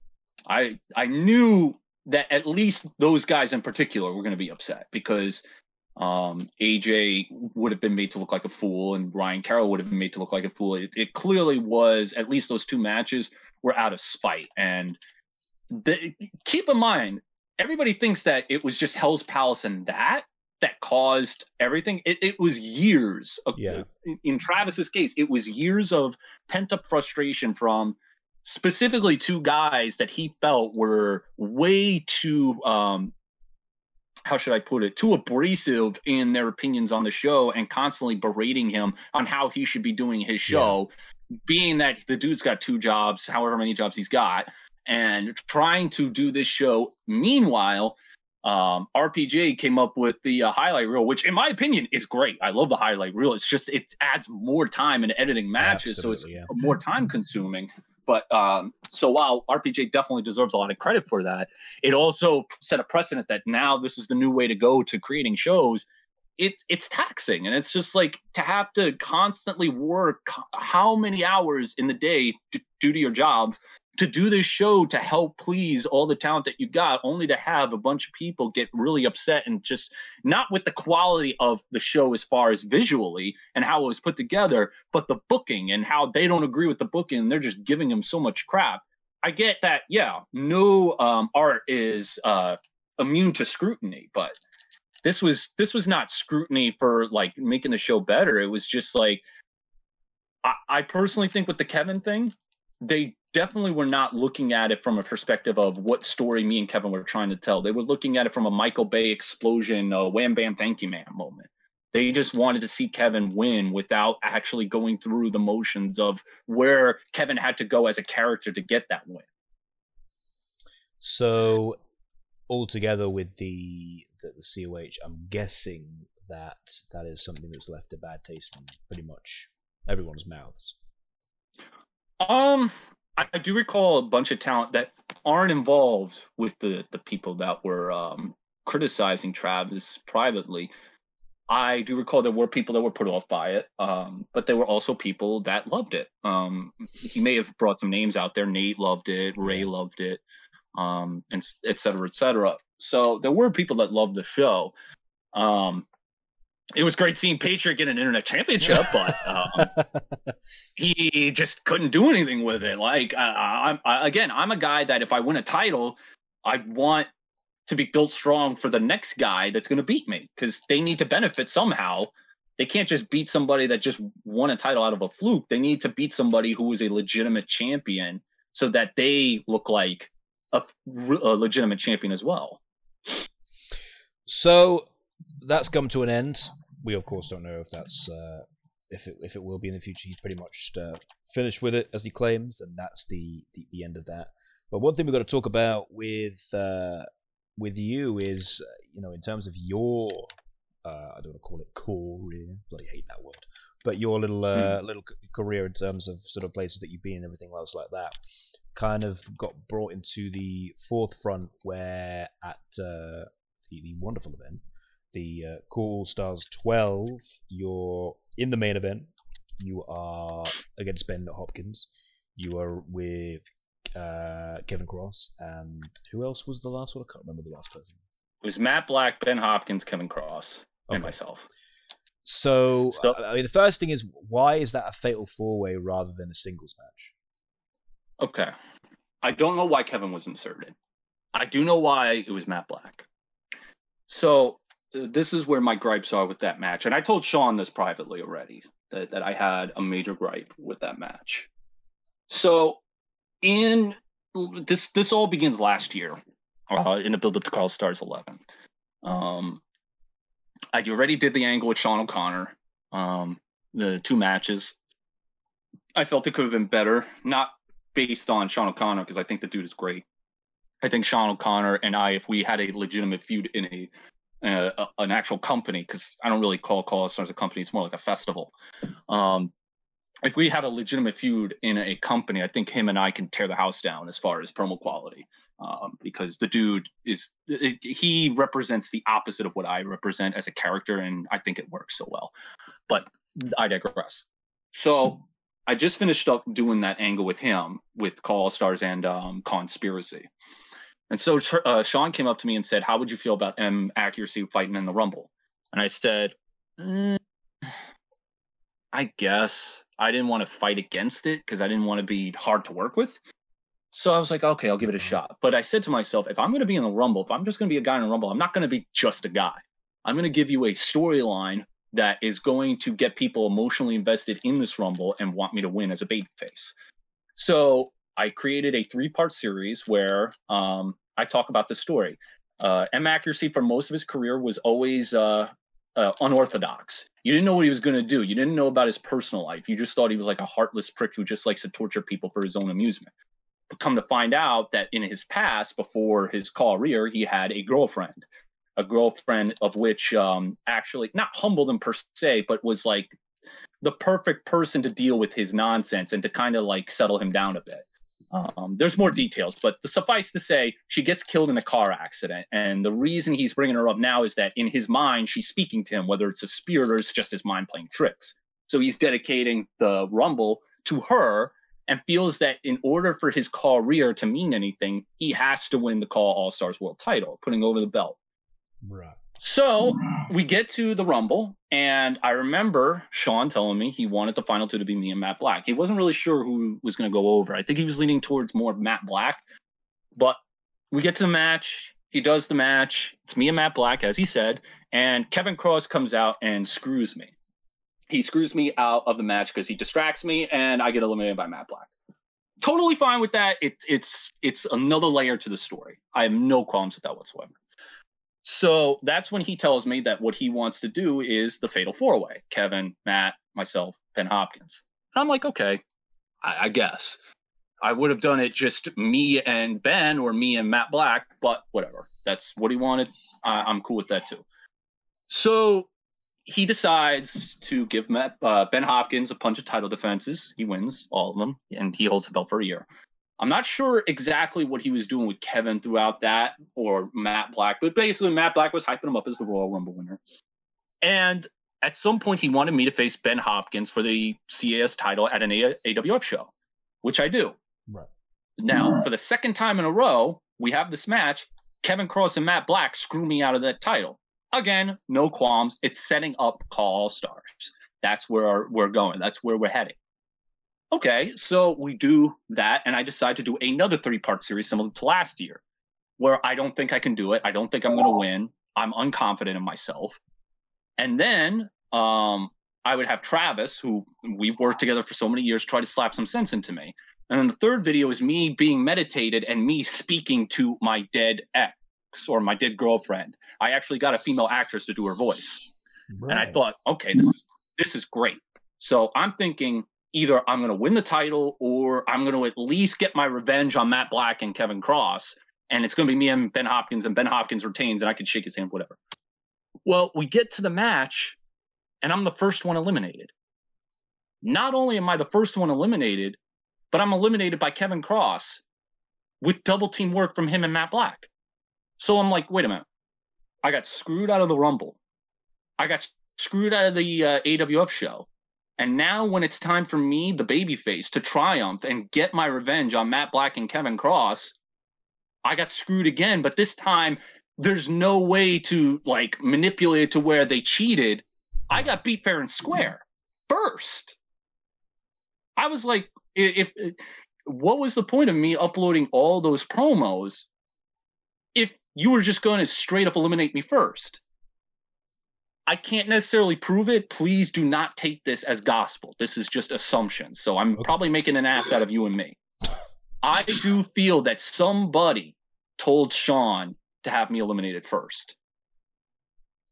I I knew that at least those guys in particular were going to be upset because Um, AJ would have been made to look like a fool, and Ryan Carroll would have been made to look like a fool. It, it clearly was. At least those two matches were out of spite. And the, keep in mind, everybody thinks that it was just Hell's Palace and that that caused everything. It, it was years. Of, Yeah. In, in Travis's case, it was years of pent up frustration from specifically two guys that he felt were way too um how should I put it, too abrasive in their opinions on the show and constantly berating him on how he should be doing his show, being that the dude's got two jobs, however many jobs he's got, and trying to do this show. Meanwhile, um, RPJ came up with the uh, highlight reel, which in my opinion is great. I love the highlight reel. It's just it adds more time in editing matches, so it's yeah. more time consuming. But um, so while RPJ definitely deserves a lot of credit for that, it also set a precedent that now this is the new way to go to creating shows. It's it's taxing, and it's just like to have to constantly work how many hours in the day to, due to your jobs to do this show to help please all the talent that you got, only to have a bunch of people get really upset and just not with the quality of the show as far as visually and how it was put together, but the booking and how they don't agree with the booking and they're just giving them so much crap. I get that, yeah, no um, art is uh, immune to scrutiny, but this was this was not scrutiny for like making the show better. It was just like I, I personally think with the Kevin thing, they definitely were not looking at it from a perspective of what story me and Kevin were trying to tell. They were looking at it from a Michael Bay explosion, wham bam, thank you, man moment. They just wanted to see Kevin win without actually going through the motions of where Kevin had to go as a character to get that win. So, altogether with the, the the COH, I'm guessing that that is something that's left a bad taste in pretty much everyone's mouths. Um, I, do recall a bunch of talent that aren't involved with the the people that were um, criticizing Travis privately. I do recall there were people that were put off by it, um, but there were also people that loved it. Um, he may have brought some names out there. Nate loved it. Ray loved it, um, and et cetera, et cetera. So there were people that loved the show. Um, it was great seeing Patriot get an internet championship, but um, he just couldn't do anything with it. Like I, I'm I, again, I'm a guy that if I win a title, I want to be built strong for the next guy that's going to beat me because they need to benefit somehow. They can't just beat somebody that just won a title out of a fluke. They need to beat somebody who is a legitimate champion so that they look like a, a legitimate champion as well. So that's come to an end. We of course don't know if that's uh, if it if it will be in the future. He's pretty much uh, finished with it as he claims, and that's the, the the end of that. But one thing we've got to talk about with uh, with you is uh, you know in terms of your uh, I don't want to call it career. Bloody hate that word. But your little uh, little career in terms of sort of places that you've been and everything else like that, kind of got brought into the forefront where at uh, the, the wonderful event, the uh, Cool Stars 12, you're in the main event. You are against Ben Hopkins. You are with uh, Kevin Cross, and who else was the last one? I can't remember the last person. It was Matt Black, Ben Hopkins, Kevin Cross, and myself. So, So- I mean, the first thing is why is that a fatal four way rather than a singles match? Okay. I don't know why Kevin was inserted. I do know why it was Matt Black. So this is where my gripes are with that match. And I told Sean this privately already that, that I had a major gripe with that match. So in this this all begins last year uh, in the build up to Call Stars 11. Um, I already did the angle with Sean O'Connor, um, the two matches. I felt it could have been better, not based on Sean O'Connor because I think the dude is great. I think Sean O'Connor and I, if we had a legitimate feud in a an actual company, because I don't really call Call Stars a company; it's more like a festival. Um, if we had a legitimate feud in a company, I think him and I can tear the house down as far as promo quality, um, because the dude is it, he represents the opposite of what I represent as a character, and I think it works so well. But I digress. So I just finished up doing that angle with him with Call Stars and um, Conspiracy. And so uh, Sean came up to me and said, "How would you feel about M accuracy fighting in the Rumble?" And I said, "Mm, I guess I didn't want to fight against it because I didn't want to be hard to work with. So I was like, okay, I'll give it a shot. But I said to myself, if I'm going to be in the Rumble, if I'm just going to be a guy in the Rumble, I'm not going to be just a guy. I'm going to give you a storyline that is going to get people emotionally invested in this Rumble and want me to win as a babyface. So I created a three part series where um, I talk about the story. Uh, M Accuracy for most of his career was always uh, uh, unorthodox. You didn't know what he was going to do. You didn't know about his personal life. You just thought he was like a heartless prick who just likes to torture people for his own amusement. But come to find out that in his past, before his career, he had a girlfriend, a girlfriend of which um, actually not humbled him per se, but was like the perfect person to deal with his nonsense and to kind of like settle him down a bit. Um, there's more details, but suffice to say, she gets killed in a car accident. And the reason he's bringing her up now is that in his mind, she's speaking to him, whether it's a spirit or it's just his mind playing tricks. So he's dedicating the Rumble to her and feels that in order for his career to mean anything, he has to win the Call All Stars World title, putting over the belt. Right. So we get to the Rumble, and I remember Sean telling me he wanted the final two to be me and Matt Black. He wasn't really sure who was going to go over. I think he was leaning towards more Matt Black. But we get to the match. He does the match. It's me and Matt Black, as he said. And Kevin Cross comes out and screws me. He screws me out of the match because he distracts me, and I get eliminated by Matt Black. Totally fine with that. It's it's it's another layer to the story. I have no qualms with that whatsoever. So that's when he tells me that what he wants to do is the fatal four way Kevin, Matt, myself, Ben Hopkins. And I'm like, okay, I, I, guess. I would have done it just me and Ben or me and Matt Black, but whatever. That's what he wanted. I, I'm cool with that too. So he decides to give Matt, uh, Ben Hopkins a bunch of title defenses. He wins all of them, and he holds the belt for a year. I'm not sure exactly what he was doing with Kevin throughout that or Matt Black, but basically Matt Black was hyping him up as the Royal Rumble winner. And at some point, he wanted me to face Ben Hopkins for the CAS title at an A- AWF show, which I do. Right. Now, for the second time in a row, we have this match. Kevin Cross and Matt Black screw me out of that title. Again, no qualms. It's setting up Call Stars. That's where we're going. That's where we're heading. Okay, so we do that, and I decide to do another three part series similar to last year, where I don't think I can do it. I don't think I'm going to win. I'm unconfident in myself. And then um, I would have Travis, who we've worked together for so many years, try to slap some sense into me. And then the third video is me being meditated and me speaking to my dead ex or my dead girlfriend. I actually got a female actress to do her voice. Right. And I thought, okay, this is this is great. So I'm thinking either I'm going to win the title or I'm going to at least get my revenge on Matt Black and Kevin Cross. And it's going to be me and Ben Hopkins, and Ben Hopkins retains, and I can shake his hand, whatever. Well, we get to the match, and I'm the first one eliminated. Not only am I the first one eliminated, but I'm eliminated by Kevin Cross with double team work from him and Matt Black. So I'm like, wait a minute. I got screwed out of the Rumble. I got screwed out of the uh, AWF show. And now, when it's time for me, the babyface, to triumph and get my revenge on Matt Black and Kevin Cross, I got screwed again. But this time, there's no way to like manipulate to where they cheated. I got beat fair and square first. I was like, if, if what was the point of me uploading all those promos if you were just going to straight up eliminate me first? I can't necessarily prove it. Please do not take this as gospel. This is just assumption. So I'm Okay. probably making an ass out of you and me. I do feel that somebody told Sean to have me eliminated first.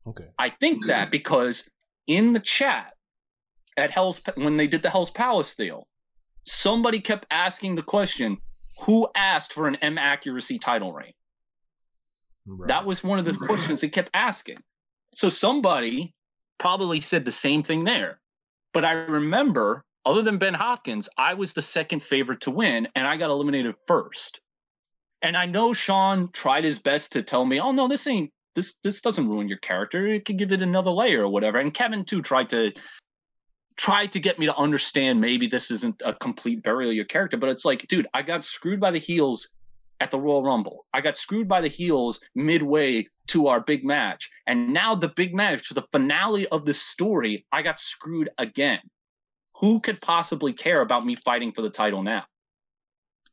Okay. I think that because in the chat at Hell's when they did the Hell's Palace deal, somebody kept asking the question, who asked for an M accuracy title reign? Right. That was one of the questions they kept asking. So somebody probably said the same thing there. But I remember, other than Ben Hopkins, I was the second favorite to win, and I got eliminated first. And I know Sean tried his best to tell me, "Oh no, this ain't this. This doesn't ruin your character. It could give it another layer or whatever." And Kevin too tried to tried to get me to understand maybe this isn't a complete burial of your character, but it's like, dude, I got screwed by the heels at the Royal Rumble. I got screwed by the heels midway to our big match. And now the big match, to the finale of the story, I got screwed again. Who could possibly care about me fighting for the title now?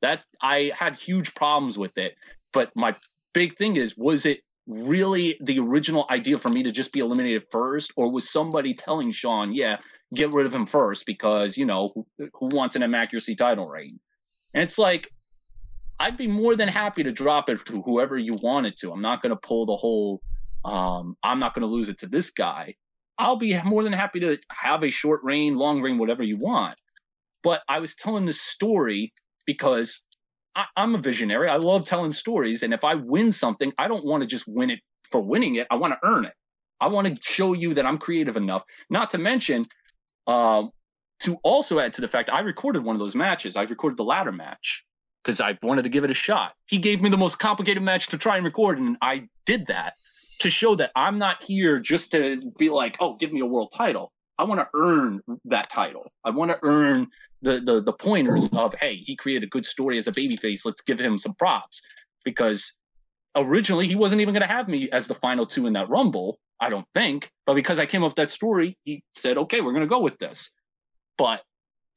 That I had huge problems with it. But my big thing is, was it really the original idea for me to just be eliminated first, or was somebody telling Sean, yeah, get rid of him first because you know who, who wants an accuracy title reign? And it's like I'd be more than happy to drop it to whoever you wanted to. I'm not going to pull the whole. Um, I'm not going to lose it to this guy. I'll be more than happy to have a short reign, long reign, whatever you want. But I was telling this story because I, I'm a visionary. I love telling stories, and if I win something, I don't want to just win it for winning it. I want to earn it. I want to show you that I'm creative enough. Not to mention, um, to also add to the fact I recorded one of those matches. I recorded the ladder match because I wanted to give it a shot. He gave me the most complicated match to try and record, and I did that to show that I'm not here just to be like, oh, give me a world title. I want to earn that title. I want to earn the, the the pointers of hey, he created a good story as a babyface. Let's give him some props because originally he wasn't even going to have me as the final two in that rumble. I don't think, but because I came up with that story, he said, okay, we're going to go with this. But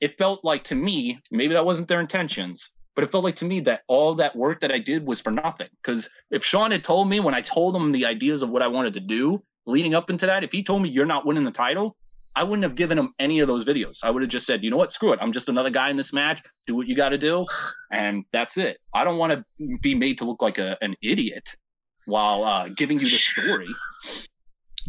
it felt like to me, maybe that wasn't their intentions, but it felt like to me that all that work that I did was for nothing. Because if Sean had told me when I told him the ideas of what I wanted to do leading up into that, if he told me you're not winning the title, I wouldn't have given him any of those videos. I would have just said, you know what, screw it. I'm just another guy in this match. Do what you got to do, and that's it. I don't want to be made to look like a, an idiot while uh, giving you the story.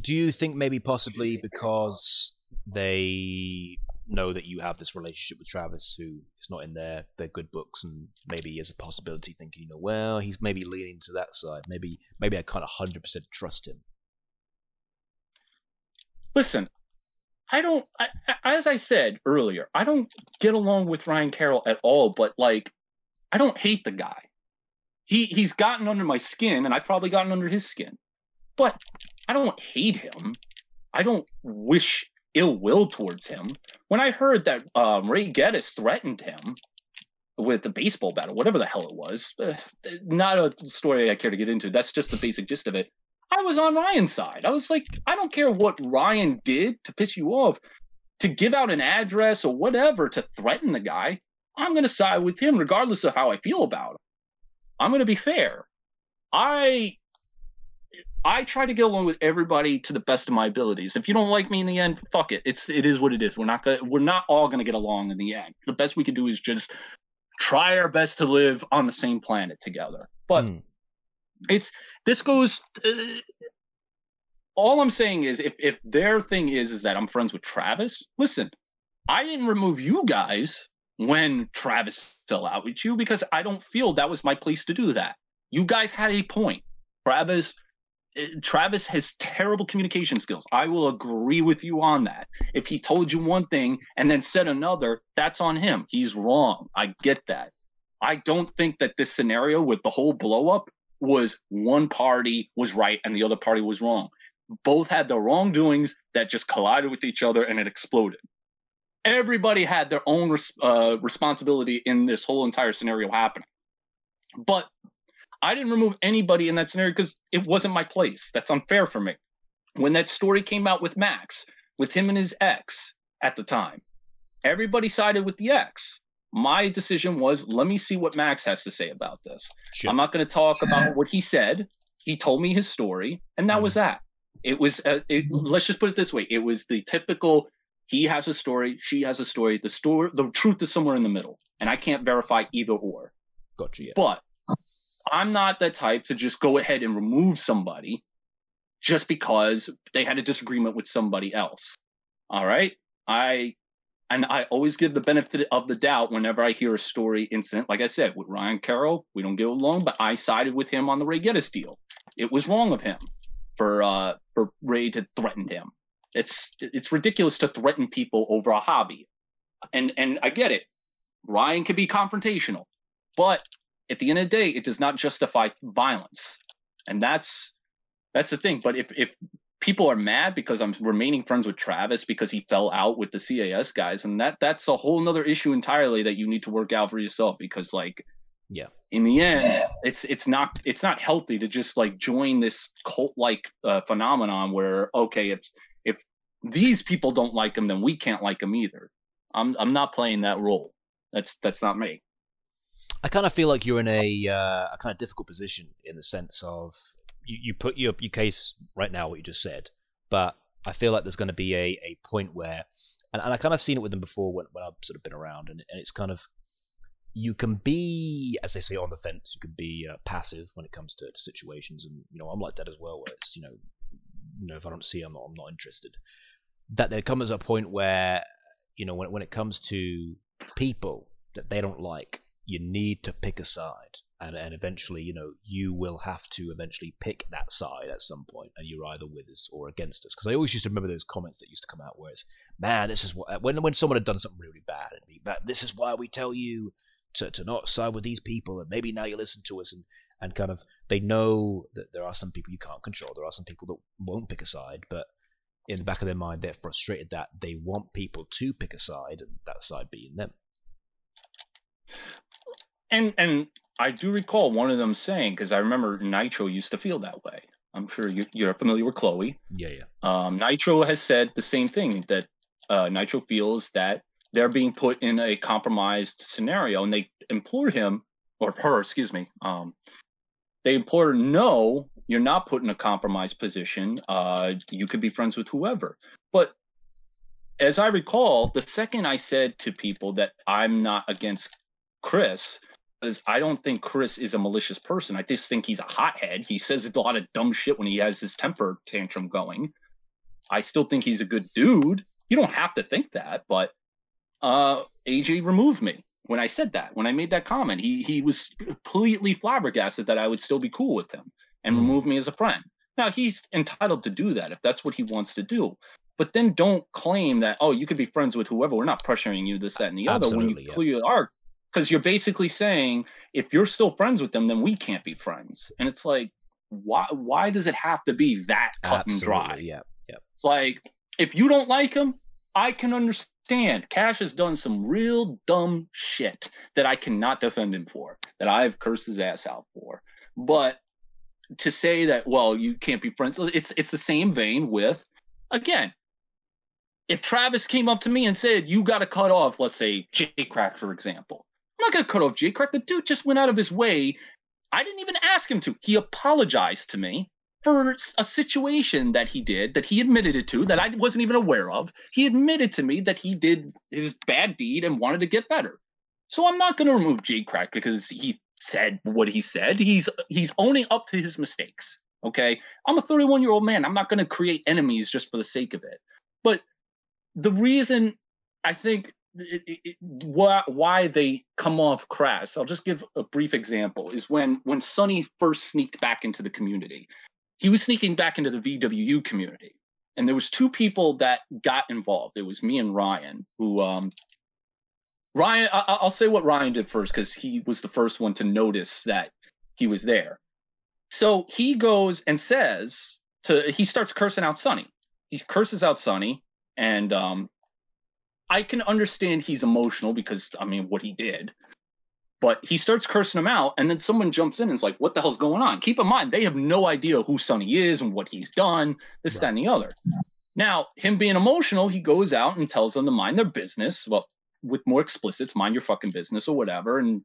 Do you think maybe possibly because they know that you have this relationship with Travis, who is not in their their good books, and maybe is a possibility, thinking, you know, well, he's maybe leaning to that side. Maybe maybe I can't hundred percent trust him. Listen, I don't. I, as I said earlier, I don't get along with Ryan Carroll at all. But like, I don't hate the guy. He he's gotten under my skin, and I've probably gotten under his skin. But I don't hate him. I don't wish ill will towards him. When I heard that um, Ray Geddes threatened him with the baseball bat or whatever the hell it was, uh, not a story I care to get into. That's just the basic gist of it. I was on Ryan's side. I was like, I don't care what Ryan did to piss you off, to give out an address or whatever to threaten the guy. I'm going to side with him regardless of how I feel about him. I'm going to be fair. I I try to get along with everybody to the best of my abilities. If you don't like me in the end, fuck it. It's it is what it is. We're not gonna we're not all gonna get along in the end. The best we can do is just try our best to live on the same planet together. But Mm. it's this goes. Uh, all I'm saying is, if if their thing is is that I'm friends with Travis, listen, I didn't remove you guys when Travis fell out with you because I don't feel that was my place to do that. You guys had a point. Travis Travis has terrible communication skills. I will agree with you on that. If he told you one thing and then said another, that's on him. He's wrong. I get that. I don't think that this scenario with the whole blow up was one party was right and the other party was wrong. Both had their wrongdoings that just collided with each other and it exploded. Everybody had their own res- uh, responsibility in this whole entire scenario happening. But I didn't remove anybody in that scenario because it wasn't my place. That's unfair for me. When that story came out with Max, with him and his ex at the time, everybody sided with the ex. My decision was let me see what Max has to say about this. Sure. I'm not going to talk about what he said. He told me his story, and that was that. It was, uh, it, let's just put it this way it was the typical he has a story, she has a story. The story, the truth is somewhere in the middle, and I can't verify either or. Gotcha. Yeah. But I'm not that type to just go ahead and remove somebody just because they had a disagreement with somebody else. All right. I and I always give the benefit of the doubt whenever I hear a story incident. Like I said, with Ryan Carroll, we don't get along, but I sided with him on the Ray Geddes deal. It was wrong of him for uh for Ray to threaten him. It's it's ridiculous to threaten people over a hobby. And and I get it. Ryan can be confrontational, but at the end of the day, it does not justify violence. And that's that's the thing. But if if people are mad because I'm remaining friends with Travis because he fell out with the CAS guys, and that that's a whole nother issue entirely that you need to work out for yourself. Because like Yeah. In the end, it's it's not it's not healthy to just like join this cult like uh, phenomenon where okay, if if these people don't like him, then we can't like him either. I'm I'm not playing that role. That's that's not me. I kind of feel like you're in a uh, a kind of difficult position in the sense of you, you put your your case right now what you just said, but I feel like there's going to be a, a point where, and, and I kind of seen it with them before when, when I've sort of been around, and, and it's kind of you can be, as they say, on the fence. You can be uh, passive when it comes to, to, situations, and you know I'm like that as well. Where it's you know, you know if I don't see, I'm not, I'm not interested. That there comes a point where you know when when it comes to people that they don't like, you need to pick a side and and eventually you know you will have to eventually pick that side at some point and you're either with us or against us. Because i always used to remember those comments that used to come out where it's man this is what uh, when when someone had done something really bad and be this is why we tell you to, to not side with these people and maybe now you listen to us and and kind of they know that there are some people you can't control. There are some people that won't pick a side but in the back of their mind they're frustrated that they want people to pick a side and that side being them and and I do recall one of them saying because I remember Nitro used to feel that way. I'm sure you, you're familiar with Chloe. Yeah, yeah. Um, Nitro has said the same thing that uh, Nitro feels that they're being put in a compromised scenario, and they implore him or her, excuse me. Um, they implore, no, you're not put in a compromised position. Uh, you could be friends with whoever. But as I recall, the second I said to people that I'm not against Chris, is I don't think Chris is a malicious person. I just think he's a hothead. He says a lot of dumb shit when he has his temper tantrum going. I still think he's a good dude. You don't have to think that, but uh, AJ removed me when I said that. When I made that comment, he he was completely flabbergasted that I would still be cool with him and mm. remove me as a friend. Now he's entitled to do that if that's what he wants to do. But then don't claim that oh you could be friends with whoever. We're not pressuring you this that and the Absolutely, other when you yeah. clearly are because you're basically saying if you're still friends with them, then we can't be friends. And it's like, why? Why does it have to be that cut Absolutely, and dry? Yeah, yeah. Like, if you don't like him, I can understand. Cash has done some real dumb shit that I cannot defend him for, that I've cursed his ass out for. But to say that, well, you can't be friends, it's it's the same vein with, again, if Travis came up to me and said, you got to cut off, let's say, Jay Crack, for example, I'm not going to cut off Jay Crack. The dude just went out of his way. I didn't even ask him to. He apologized to me for a situation that he did that he admitted it to that I wasn't even aware of. He admitted to me that he did his bad deed and wanted to get better. So I'm not going to remove Jay Crack because he said what he said. He's he's owning up to his mistakes. Okay, I'm a 31 year old man. I'm not going to create enemies just for the sake of it. But the reason I think it, it, why they come off crass. I'll just give a brief example. Is when when Sonny first sneaked back into the community, he was sneaking back into the VWU community, and there was two people that got involved. It was me and Ryan, who um, Ryan. I, will say what Ryan did first because he was the first one to notice that he was there. So he goes and says to he starts cursing out Sonny. He curses out Sonny, and um, I can understand he's emotional because I mean what he did. But he starts cursing him out, and then someone jumps in and is like, "What the hell's going on?" Keep in mind, they have no idea who Sonny is and what he's done, this, right. that, and the other. Now, him being emotional, he goes out and tells them to mind their business. Well, with more explicits, mind your fucking business or whatever, and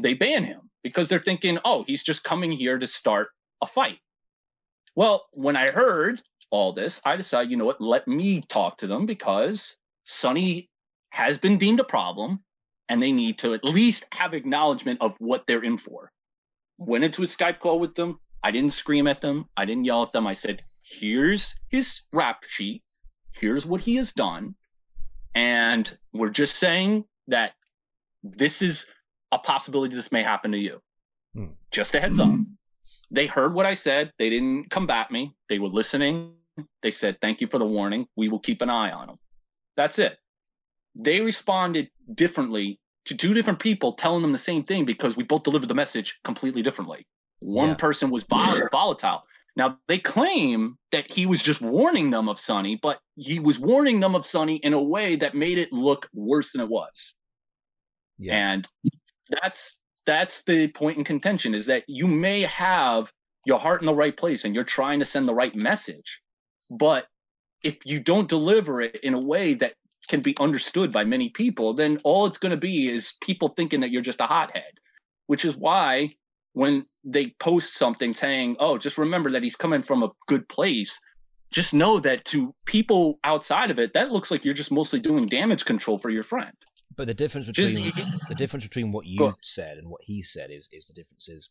they ban him because they're thinking, "Oh, he's just coming here to start a fight." Well, when I heard all this, I decided, you know what, let me talk to them because Sonny has been deemed a problem, and they need to at least have acknowledgement of what they're in for. Went into a Skype call with them. I didn't scream at them. I didn't yell at them. I said, here's his rap sheet. Here's what he has done. And we're just saying that this is a possibility this may happen to you. Hmm. Just a heads up. They heard what I said. They didn't combat me. They were listening. They said, thank you for the warning. We will keep an eye on them. That's it. Mm. They responded differently to two different people telling them the same thing because we both delivered the message completely differently. One yeah. person was vol- volatile. Now they claim that he was just warning them of Sonny, but he was warning them of Sonny in a way that made it look worse than it was. Yeah. And that's that's the point in contention is that you may have your heart in the right place and you're trying to send the right message but if you don't deliver it in a way that can be understood by many people then all it's going to be is people thinking that you're just a hothead which is why when they post something saying oh just remember that he's coming from a good place just know that to people outside of it that looks like you're just mostly doing damage control for your friend But the difference Just- between the difference between what you said and what he said is is the difference is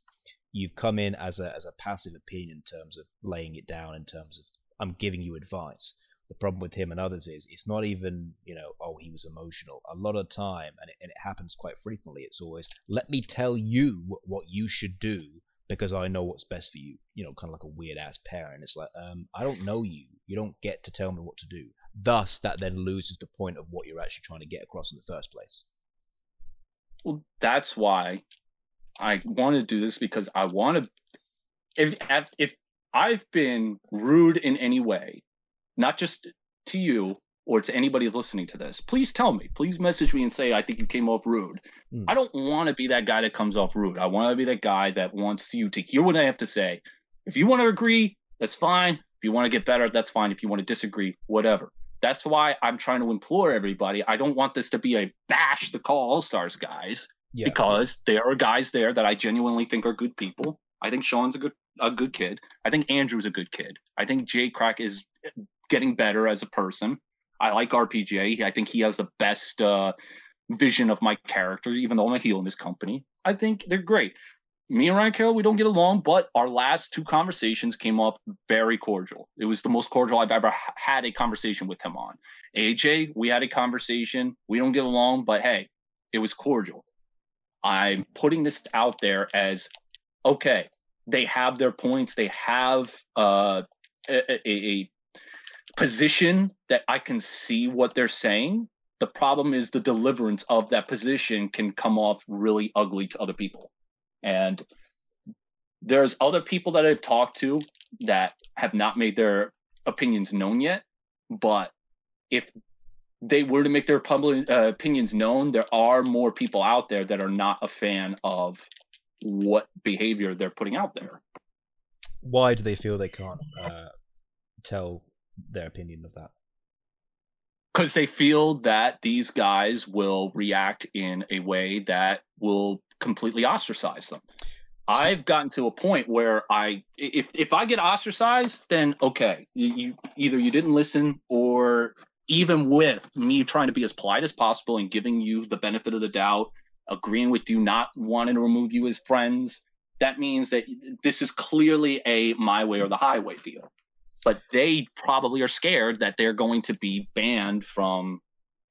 you've come in as a as a passive opinion in terms of laying it down in terms of I'm giving you advice. The problem with him and others is it's not even you know oh he was emotional. A lot of time and it, and it happens quite frequently. It's always let me tell you what, you should do because I know what's best for you. You know, kind of like a weird ass parent. It's like um I don't know you. You don't get to tell me what to do. Thus, that then loses the point of what you're actually trying to get across in the first place. Well, that's why I want to do this because I want to. If- if I've been rude in any way, not just to you or to anybody listening to this, please tell me. Please message me and say I think you came off rude. Hmm. I don't want to be that guy that comes off rude. I want to be that guy that wants you to hear what I have to say. If you want to agree, that's fine. If you want to get better, that's fine. If you want to disagree, whatever. That's why I'm trying to implore everybody. I don't want this to be a bash the call all stars guys Yeah. because there are guys there that I genuinely think are good people. I think Sean's a good a good kid. I think Andrew's a good kid. I think Jay Crack is getting better as a person. I like RPJ. I think he has the best uh, vision of my character, even though I'm a heel in this company. I think they're great. Me and Ryan Carroll, we don't get along, but our last two conversations came up very cordial. It was the most cordial I've ever ha- had a conversation with him on. AJ, we had a conversation. We don't get along, but hey, it was cordial. I'm putting this out there as okay, they have their points, they have uh, a, a, a position that I can see what they're saying. The problem is the deliverance of that position can come off really ugly to other people. And there's other people that I've talked to that have not made their opinions known yet. But if they were to make their public uh, opinions known, there are more people out there that are not a fan of what behavior they're putting out there. Why do they feel they can't uh, tell their opinion of that? because they feel that these guys will react in a way that will completely ostracize them. I've gotten to a point where I, if if I get ostracized, then okay, you, you either you didn't listen, or even with me trying to be as polite as possible and giving you the benefit of the doubt, agreeing with you, not wanting to remove you as friends, that means that this is clearly a my way or the highway deal. But they probably are scared that they're going to be banned from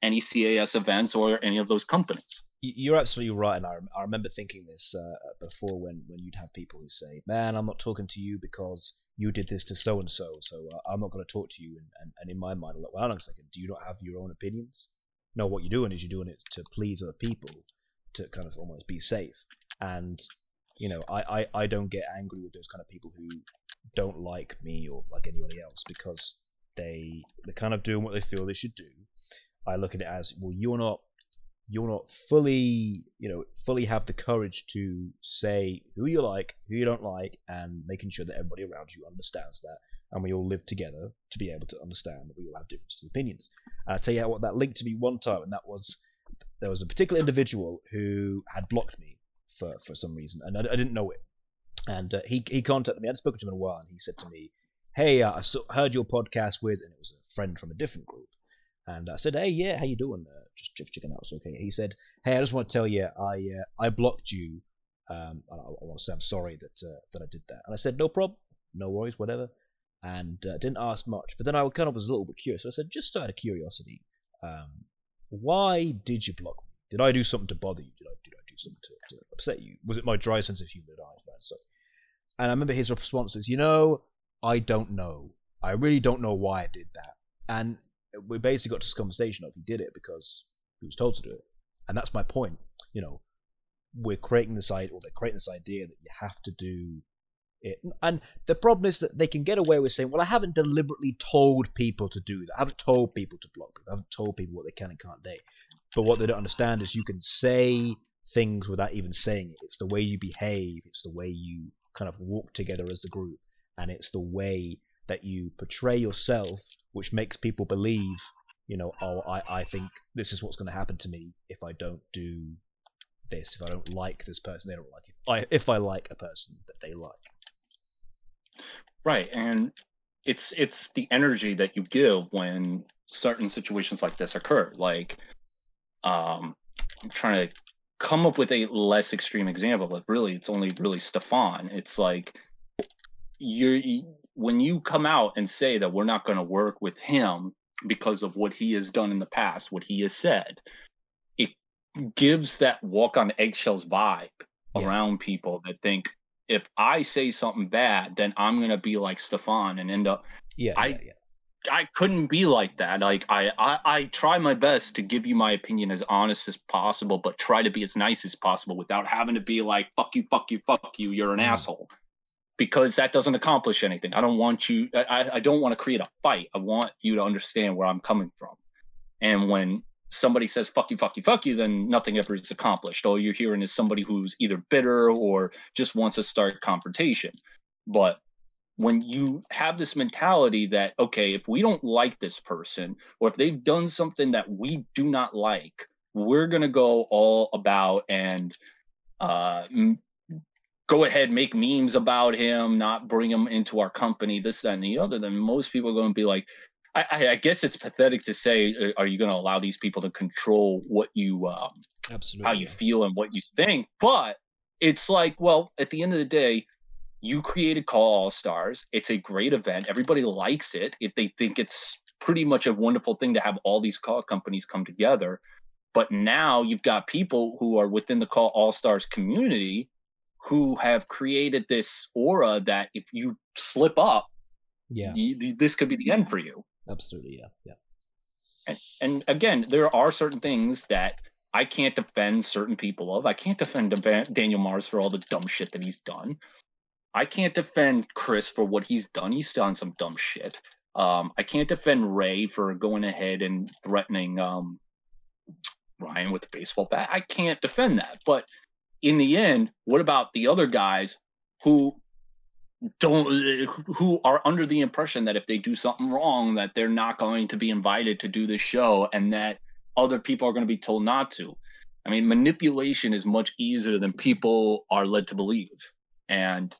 any CAS events or any of those companies. You're absolutely right, and I, I remember thinking this uh, before when, when you'd have people who say, "Man, I'm not talking to you because you did this to so and so, so I'm not going to talk to you." And, and, and in my mind, I'm like, "Well, hang on a second. Do you not have your own opinions? No, what you're doing is you're doing it to please other people, to kind of almost be safe." And you know, I, I, I don't get angry with those kind of people who don't like me or like anybody else because they they're kind of doing what they feel they should do. I look at it as, well, you're not you're not fully you know fully have the courage to say who you like who you don't like and making sure that everybody around you understands that and we all live together to be able to understand that we all have different opinions and i'll tell you what that linked to me one time and that was there was a particular individual who had blocked me for for some reason and i, I didn't know it and uh, he he contacted me i hadn't spoken to him in a while and he said to me hey uh, i saw, heard your podcast with and it was a friend from a different group and I said, "Hey, yeah, how you doing? Uh, just check checking out. It's okay." He said, "Hey, I just want to tell you, I uh, I blocked you. Um, I, I want to say I'm sorry that uh, that I did that." And I said, "No problem, no worries, whatever." And uh, didn't ask much, but then I kind of was a little bit curious. So I said, just out of curiosity, um, why did you block me? Did I do something to bother you? Did I did I do something to, to upset you? Was it my dry sense of humour that I was and I remember his response was, "You know, I don't know. I really don't know why I did that." And we basically got this conversation of he did it because he was told to do it, and that's my point. You know, we're creating this idea, or they're creating this idea that you have to do it, and the problem is that they can get away with saying, "Well, I haven't deliberately told people to do that. I haven't told people to block people. I haven't told people what they can and can't do." But what they don't understand is you can say things without even saying it. It's the way you behave. It's the way you kind of walk together as the group, and it's the way that you portray yourself, which makes people believe, you know, oh, I, I think this is what's going to happen to me if I don't do this, if I don't like this person, they don't like it. I, if I like a person that they like. Right, and it's it's the energy that you give when certain situations like this occur. Like, um, I'm trying to come up with a less extreme example, but really, it's only really Stefan. It's like you're when you come out and say that we're not going to work with him because of what he has done in the past, what he has said, it gives that walk on eggshells vibe Yeah. around people that think if I say something bad, then I'm going to be like Stefan and end up Yeah, I- yeah, yeah. I couldn't be like that. Like I, I I try my best to give you my opinion as honest as possible, but try to be as nice as possible without having to be like fuck you, fuck you, fuck you. You're an Mhm. asshole, because that doesn't accomplish anything. I don't want you. I I- I don't want to create a fight. I want you to understand where I'm coming from. And when somebody says fuck you, fuck you, fuck you, then nothing ever is accomplished. All you're hearing is somebody who's either bitter or just wants to start confrontation. But when you have this mentality that okay if we don't like this person or if they've done something that we do not like we're going to go all about and uh m- go ahead make memes about him not bring him into our company this that and the other then most people are going to be like I, I- I guess it's pathetic to say, uh, are you going to allow these people to control what you um, Absolutely. how you feel and what you think. But it's like, well, at the end of the day, you created Call All Stars. It's a great event. Everybody likes it. If they think it's pretty much a wonderful thing to have all these call companies come together. But now you've got people who are within the Call All Stars community who have created this aura that if you slip up, Yeah, you, this could be the end for you. absolutely. Yeah, yeah. And, and again, there are certain things that I can't defend certain people of. I can't defend Daniel Mars for all the dumb shit that he's done. I can't defend Chris for what he's done. He's done some dumb shit. Um, I can't defend Ray for going ahead and threatening um, Ryan with the baseball bat. I can't defend that. But in the end, what about the other guys who don't who are under the impression that if they do something wrong that they're not going to be invited to do the show and that other people are going to be told not to i mean manipulation is much easier than people are led to believe and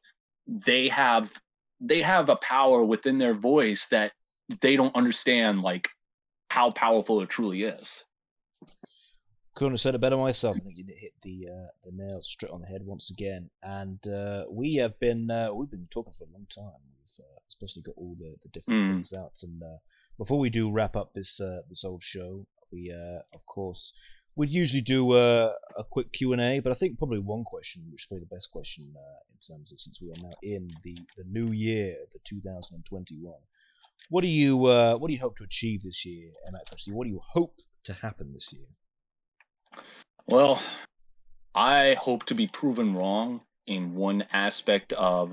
they have they have a power within their voice that they don't understand like how powerful it truly is Couldn't have said it better myself. I think you hit the uh, the nail straight on the head once again. And uh, we have been uh, we've been talking for a long time. We've uh, especially got all the, the different Mm. things out. And uh, before we do wrap up this uh, this old show, we uh, of course would usually do uh, a quick Q and A. But I think probably one question, which is probably the best question uh, in terms of since we are now in the the new year, the 2021. What do you uh, what do you hope to achieve this year? Actually, what do you hope to happen this year? Well, I hope to be proven wrong in one aspect of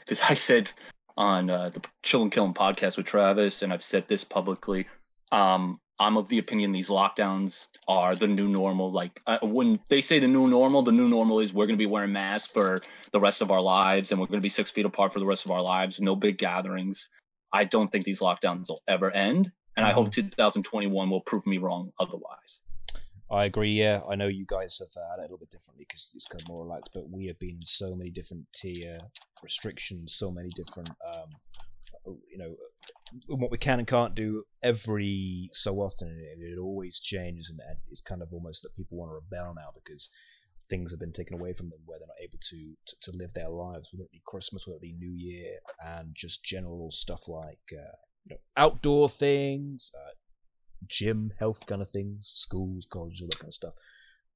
because I said on uh, the Chill and Killing podcast with Travis, and I've said this publicly. Um, I'm of the opinion these lockdowns are the new normal. Like uh, when they say the new normal, the new normal is we're going to be wearing masks for the rest of our lives, and we're going to be six feet apart for the rest of our lives. No big gatherings. I don't think these lockdowns will ever end, and I hope 2021 will prove me wrong otherwise. I agree. Yeah, I know you guys have uh, had it a little bit differently because it's kind of more relaxed, but we have been in so many different tier restrictions, so many different, um, you know, what we can and can't do every so often. It, it always changes, and and it's kind of almost that people want to rebel now because things have been taken away from them where they're not able to to, to live their lives, whether it be Christmas, whether it be New Year, and just general stuff like uh, you know outdoor things. Uh, gym, health kind of things, schools, colleges, all that kind of stuff.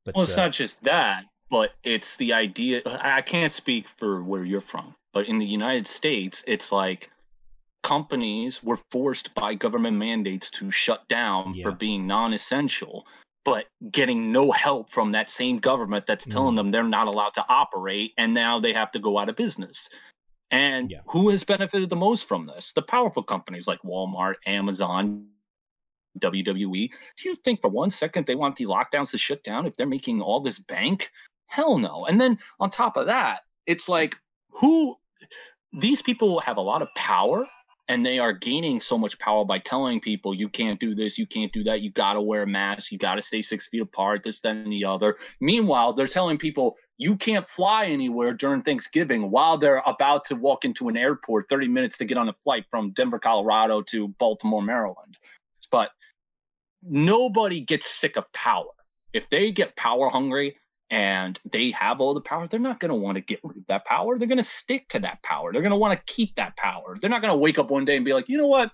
But Well, it's uh, not just that, but it's the idea. I can't speak for where you're from, but in the United States, it's like companies were forced by government mandates to shut down for being non-essential, but getting no help from that same government that's telling Mm. them they're not allowed to operate, and now they have to go out of business. And Yeah. who has benefited the most from this? The powerful companies like Walmart, Amazon, WWE. Do you think for one second they want these lockdowns to shut down if they're making all this bank? Hell no. And then on top of that, it's like who these people have a lot of power and they are gaining so much power by telling people you can't do this, you can't do that, you got to wear a mask, you got to stay six feet apart, this, then, and the other. Meanwhile, they're telling people you can't fly anywhere during Thanksgiving while they're about to walk into an airport 30 minutes to get on a flight from Denver, Colorado to Baltimore, Maryland. But nobody gets sick of power. If they get power hungry, and they have all the power, they're not going to want to get rid of that power. They're going to stick to that power. They're going to want to keep that power. They're not going to wake up one day and be like, you know what?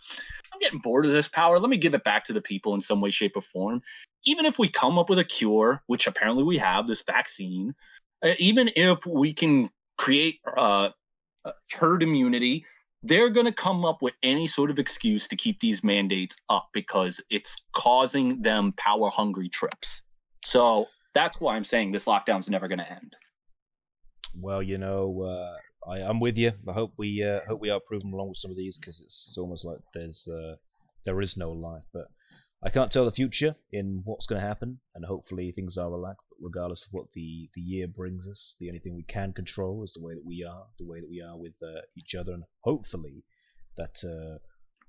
I'm getting bored of this power. Let me give it back to the people in some way, shape, or form. Even if we come up with a cure, which apparently we have, this vaccine, uh, even if we can create uh, herd immunity, they're going to come up with any sort of excuse to keep these mandates up because it's causing them power hungry trips. So that's why I'm saying this lockdown's never going to end. Well, you know, uh, I, am with you. I hope we uh, hope we are proven wrong with some of these because it's almost like there's uh, there is no life. But I can't tell the future in what's going to happen, and hopefully things are relaxed. But regardless of what the the year brings us, the only thing we can control is the way that we are, the way that we are with uh, each other, and hopefully that uh,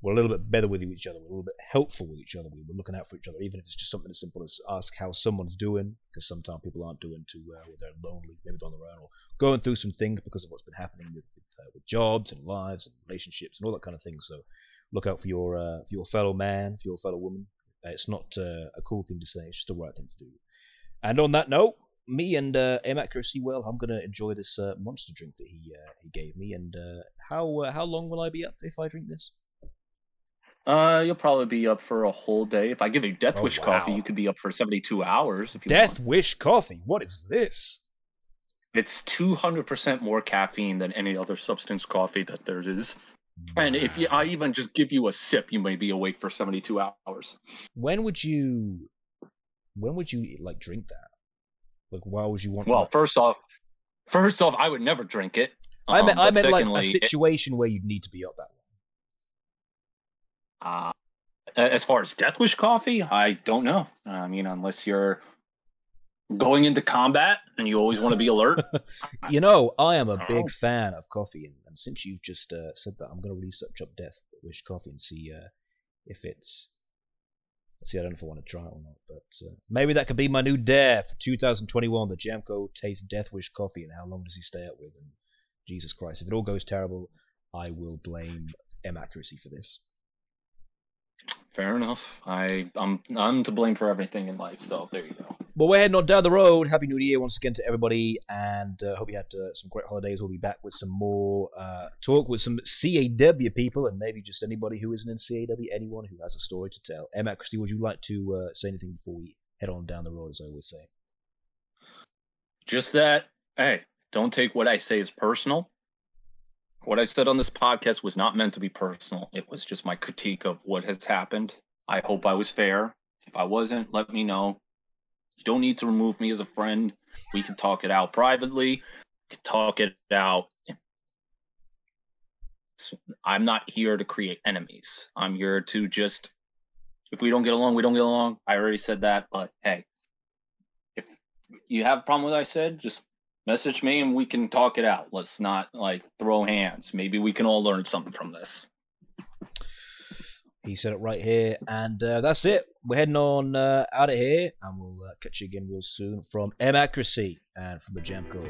we're a little bit better with each other. We're a little bit helpful with each other. We're looking out for each other, even if it's just something as simple as ask how someone's doing, because sometimes people aren't doing too well, or they're lonely, maybe they're on their own, or going through some things because of what's been happening with with, uh, with jobs and lives and relationships and all that kind of thing. So look out for your uh, for your fellow man, for your fellow woman. Uh, it's not uh, a cool thing to say; it's just the right thing to do. And on that note, me and uh, M accuracy, well, I'm gonna enjoy this uh, monster drink that he uh, he gave me. And uh, how how long will I be up if I drink this? Uh, you'll probably be up for a whole day. If I give you Death Oh, Wish coffee, you could be up for 72 hours if you Death want. Wish coffee. What is this? It's 200% more caffeine than any other substance coffee that there is. And if you, I even just give you a sip, you may be awake for 72 hours. when would you when would you like drink that like why would you want Well, like- first off, first off, I would never drink it. i meant Um, i but meant like a secondly, it- situation where you'd need to be up that Uh, as far as Death Wish coffee, I don't know. I mean, unless you're going into combat and you always want to be alert. you know i am a Oh. big fan of coffee and, and since you've just uh, said that i'm going to research up death wish coffee and see uh, if it's see i don't know if i want to try it or not but uh, maybe that could be my new dare for 2021 the jamco tastes death wish coffee and how long does he stay up with and jesus christ if it all goes terrible i will blame m accuracy for this Fair enough. I I'm I'm to blame for everything in life. So there you go. But we're heading on down the road. Happy New Year once again to everybody, and uh, hope you had uh, some great holidays. We'll be back with some more uh, talk with some CAW people, and maybe just anybody who isn't in CAW, anyone who has a story to tell. Emma, Christy, would you like to uh, say anything before we head on down the road, as I always say? Just that. Hey, don't take what I say as personal. What I said on this podcast was not meant to be personal. It was just my critique of what has happened. I hope I was fair. If I wasn't, let me know. You don't need to remove me as a friend. We can talk it out privately. We can talk it out. I'm not here to create enemies. I'm here to just, if we don't get along, we don't get along. I already said that, but hey, if you have a problem with what I said, just message me and we can talk it out. Let's not like throw hands. Maybe we can all learn something from this. He said it right here, and uh, that's it. We're heading on uh, out of here, and we'll uh, catch you again real soon from M Accuracy and from the Jamco.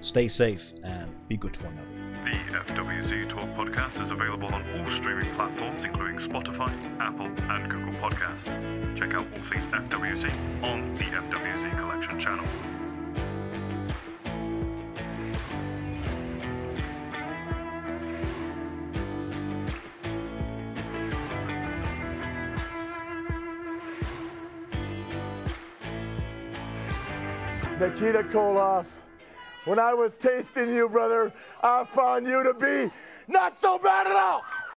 Stay safe and be good to one another. The FWZ Talk podcast is available on all streaming platforms, including Spotify, Apple, and Google Podcasts. Check out all things FWZ on the FWZ Collection channel. Nikita Koloff, when I was tasting you, brother, I found you to be not so bad at all.